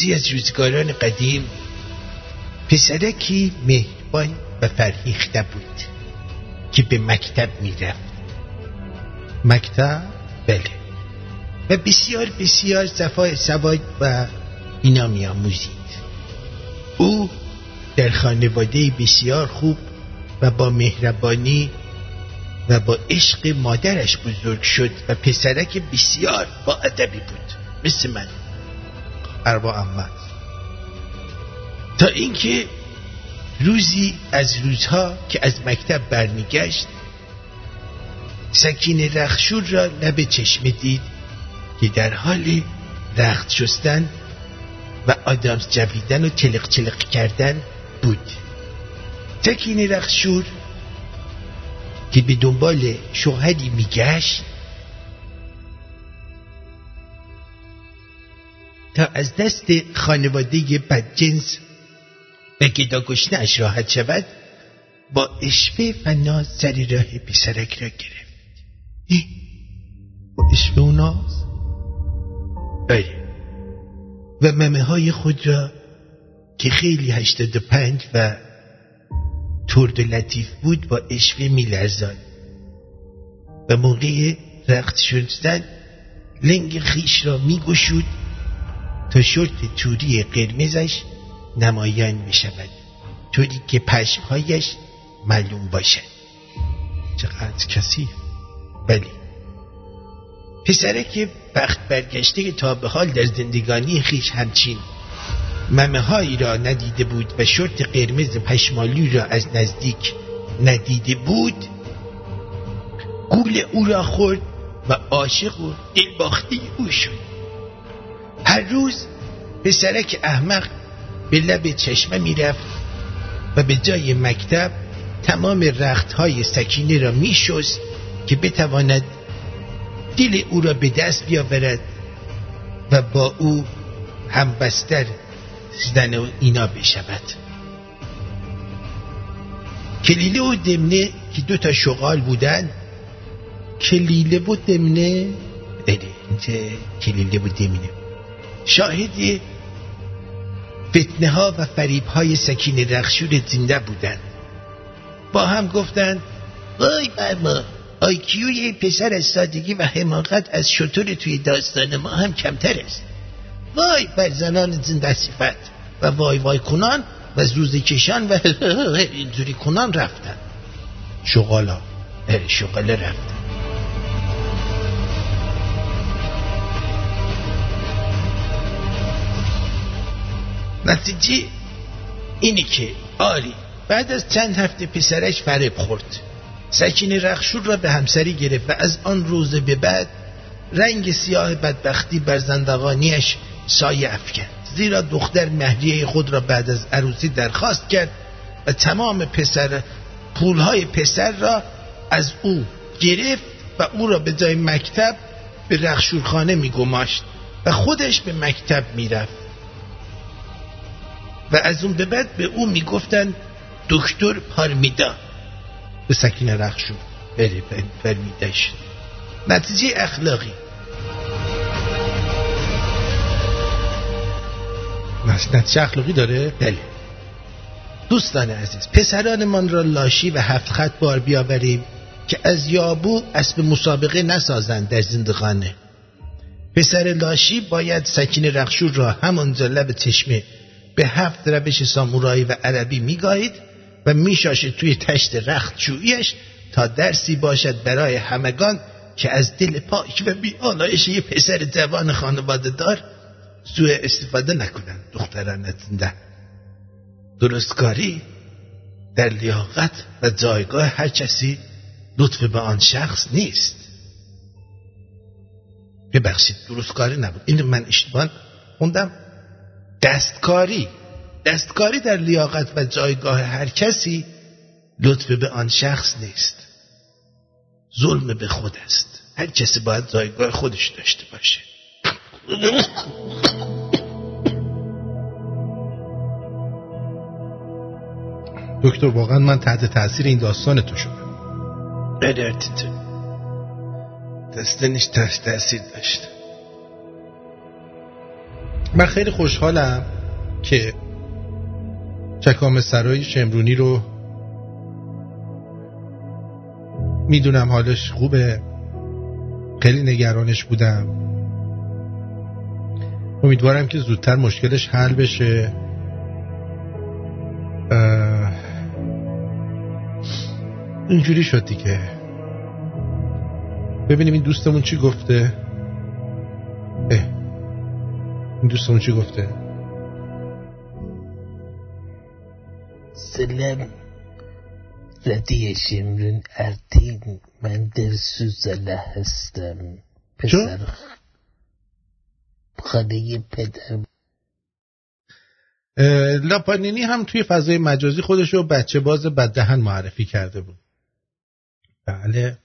روزی از روزگاران قدیم پسرکی مهربان و فرهیخته بود که به مکتب می‌رفت. مکتب؟ بله. و بسیار بسیار صفای سواد و اینا میآموزید. او در خانواده بسیار خوب و با مهربانی و با عشق مادرش بزرگ شد و پسرک بسیار با ادبی بود مثل من. اربا احمد تا اینکه روزی از روزها که از مکتب برمیگشت سکین رخشور را لب چشمه دید که در حال رخت شستن و آدامس جویدن و تلق تلق کردن بود. سکین رخشور که به دنبال شوهری میگشت تا از دست خانواده بدجنس و گدا گشنهاش راحت شود با اشوه و ناز سر راه پسرک را گرفت. ای با اشوه و ناز. بله و ممه های خود را که خیلی هشتاد و پنج و ترد و لطیف بود با اشوه میلرزان. و موقع رخت شدن لنگ خیش را میگشود. تا شرط توری قرمزش نمایان می شود طوری که پشمهایش معلوم باشد. چقدر کسی؟ بلی پسره که بخت برگشته تا به حال در زندگانی خیش همچین ممه را ندیده بود و شرط قرمز پشمالی را از نزدیک ندیده بود گول او را خورد و عاشق و دلباخته او شد. هر روز پسرک احمق به لب چشمه می‌رفت و به جای مکتب تمام رخت های سکینه را میشست که بتواند دل او را به دست بیاورد و با او هم بستر زن و اینا بشود. کلیله و دمنه که دو تا شغال بودن کلیله و دمنه کلیله و دمنه. شاهد فتنه ها و فریب های سکین رخشور زنده بودن با هم گفتند وای بر ما آیکیوی پسر از سادگی و حماقت از شطور توی داستان ما هم کمتر است. وای بر زنان زنده صفت. و وای وای کنان و از روز کشان و اینجوری کنان رفتن. شغالا شغاله رفتن. نتیجه اینی که آری بعد از چند هفته پسرش فریب خورد. سکین رخشور را به همسری گرفت و از آن روز به بعد رنگ سیاه بدبختی بر زندگانیش سایه افکند. زیرا دختر مهریه خود را بعد از عروسی درخواست کرد و تمام پسر پولهای پسر را از او گرفت و او را به جای مکتب به رخشورخانه می گماشت و خودش به مکتب می رفت و از اون به بعد به او می‌گفتن دکتر پارمیدا. به سکین رخشو بله فرمیدش نتیجه اخلاقی. نتیجه اخلاقی داره؟ بله. دوستان عزیز پسرانمان را لاشی و هفت خط بار بیاوریم که از یابو اسب مسابقه نسازند در زندگانه. پسر لاشی باید سکین رخشور را همانجا لب چشمه به هفت روش سامورایی و عربی میگاهید و میشاشید توی تشت رخت شویش تا درسی باشد برای همگان که از دل پاک و بی آلایش یه پسر جوان خانواده دار سوء استفاده نکنند دختران زنده. درستکاری در لیاقت و جایگاه هر کسی لطف به آن شخص نیست. ببخشید درستکاری نبود. این من اشتباه خوندم. دستکاری. دستکاری در لیاقت و جایگاه هر کسی لطف به آن شخص نیست. ظلم به خود است. هر کسی باید جایگاه خودش داشته باشه. دکتر واقعا من تحت تاثیر این داستان تو شدم. بدرتت دستنش تحت تاثیر داشت. من خیلی خوشحالم که چکام سرای شمرونی رو می‌دونم حالش خوبه. خیلی نگرانش بودم. امیدوارم که زودتر مشکلش حل بشه. اینجوری شد دیگه. ببینیم این دوستمون چی گفته. این دوستمون چی گفته؟ سلام. ردی شمرون ارتین. من در سوزله هستم. پسر خانه پدر لاپانینی هم توی فضای مجازی خودش رو بچه باز بددهن معرفی کرده بود. بله.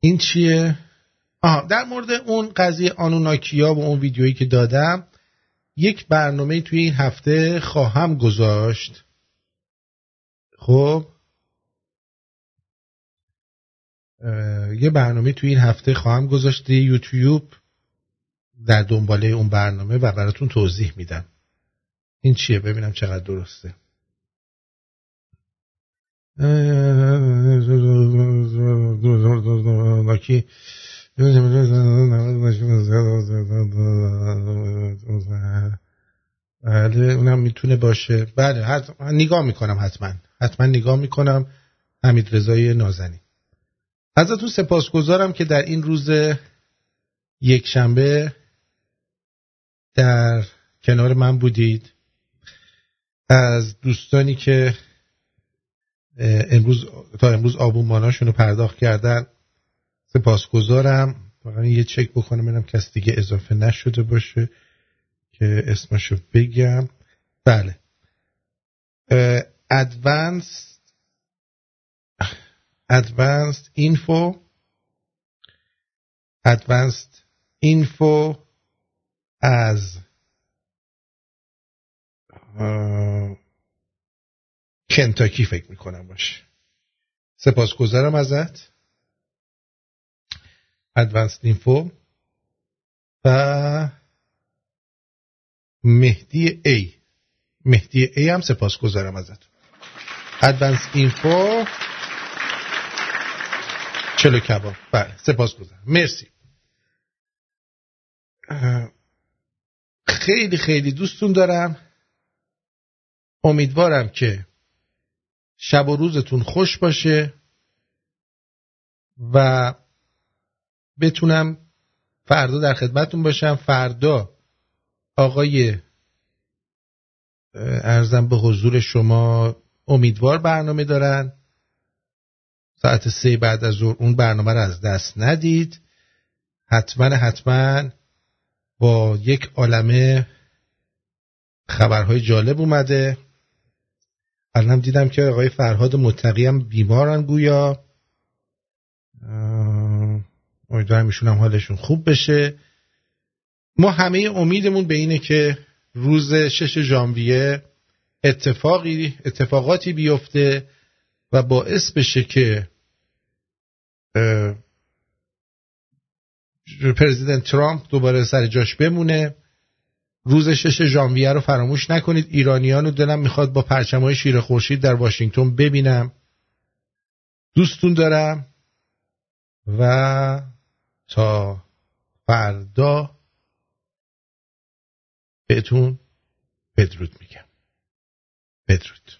این چیه؟ آها در مورد اون قضیه آنوناکیا و اون ویدیویی که دادم یک برنامه توی این هفته خواهم گذاشت. خب؟ یه برنامه توی این هفته خواهم گذاشت یوتیوب. در دنباله اون برنامه و براتون توضیح میدم. این چیه؟ ببینم چقدر درسته. بله اونم می‌تونه باشه. بله حتما نگاه می‌کنم حتما. حتما نگاه می‌کنم. حمید رضای نازنی ازتون سپاسگزارم که در این روز یک شنبه در کنار من بودید. از دوستانی که امروز تا امروز آبونماناشون رو پرداخت کردن سپاسگزارم. فقط یه چک بکنم ببینم کس دیگه اضافه نشده باشه که اسمشو بگم. بله. advanced info. Advanced info از کنتاکی فکر می‌کنم باشه. سپاسگزارم ازت. ادوانس اینفو و مهدی ای مهدی ای هم سپاسگزارم ازت ادوانس اینفو چلو کباب. بله سپاسگزارم. مرسی. خیلی خیلی دوستون دارم. امیدوارم که شب و روزتون خوش باشه و بتونم فردا در خدمتون باشم. فردا آقای ارزم به حضور شما امیدوار برنامه دارن. ساعت سه بعد از ظهر اون برنامه رو از دست ندید. حتما حتما با یک عالمه خبرهای جالب اومده. الان دیدم که آقای فرهاد متقی هم بیمارن گویا. امیدوارم ایشون هم حالشون خوب بشه. ما همه امیدمون به اینه که روز شش ژانویه اتفاقی اتفاقاتی بیفته و باعث بشه که پرزیدنت ترامپ دوباره سر جاش بمونه. روز شش ژانویه رو فراموش نکنید. ایرانیان رو دلم می‌خواد با پرچمای شیر خورشید در واشنگتن ببینم. دوستون دارم و تا فردا بهتون بدرود میگم. بدرود.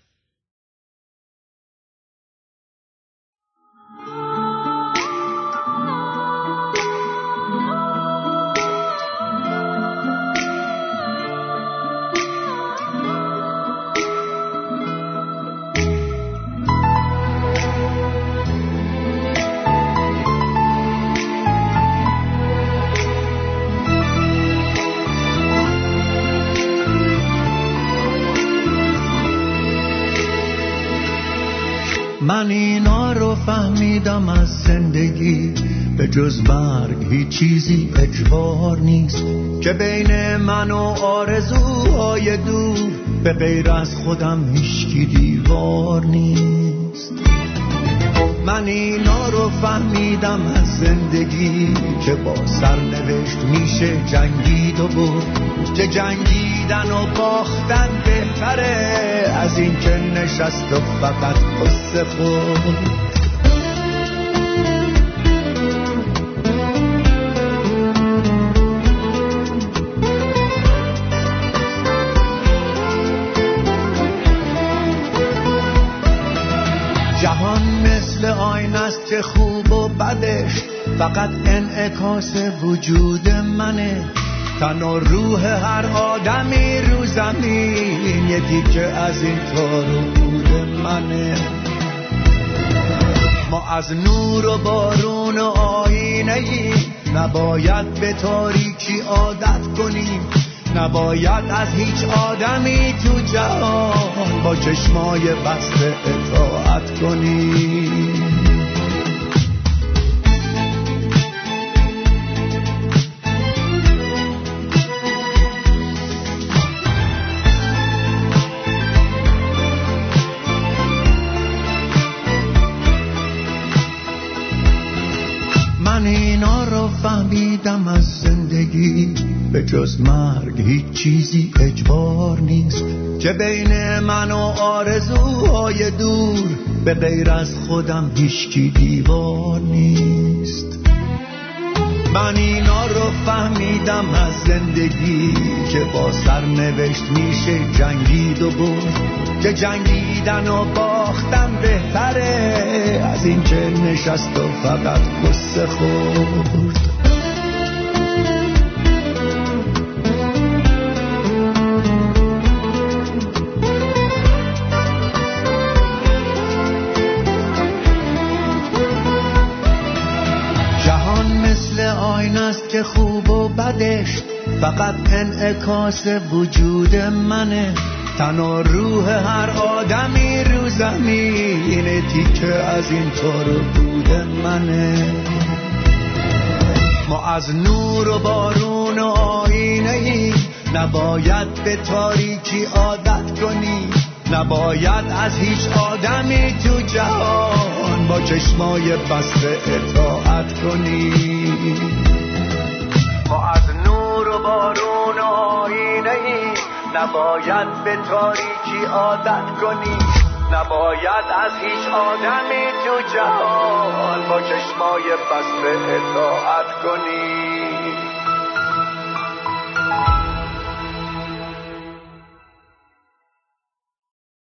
جز مرگ هیچ چیزی اجبار نیست که بین من و آرزوهای دور به غیر از خودم هیچکی دیوار نیست. من اینا رو فهمیدم از زندگی که با سرنوشت میشه جنگید و بود که جنگیدن و باختن بهتره از این که نشست و فقط قصه خود فقط انعکاس وجود منه. تن و روح هر آدمی رو زمین. یه دیگه از این تارو بود منه. ما از نور و بارون و آینه ای نباید به تاریکی عادت کنیم. نباید از هیچ آدمی تو جهان با چشمای بسته اطاعت کنیم. هیچ چیزی اجبار نیست که بین من و آرزوهای دور به غیر از خودم هیچکی دیوار نیست. من اینا رو فهمیدم از زندگی که با سرنوشت میشه جنگید و بود که جنگیدن و باختن بهتره از این که نشست و فقط قصه خورد. انعکاس وجود منه. تن و روح هر آدمی رو زمین. تیکه از این طور بود منه. ما از نور و بارون و آینه ای. نباید به تاریکی عادت کنی. نباید از هیچ آدمی تو جهان با چشمای بسته اطاعت کنی. نباید به تاریکی عادت کنی. نباید از هیچ آدمی تو جهان با چشمای بسته اطاعت کنی.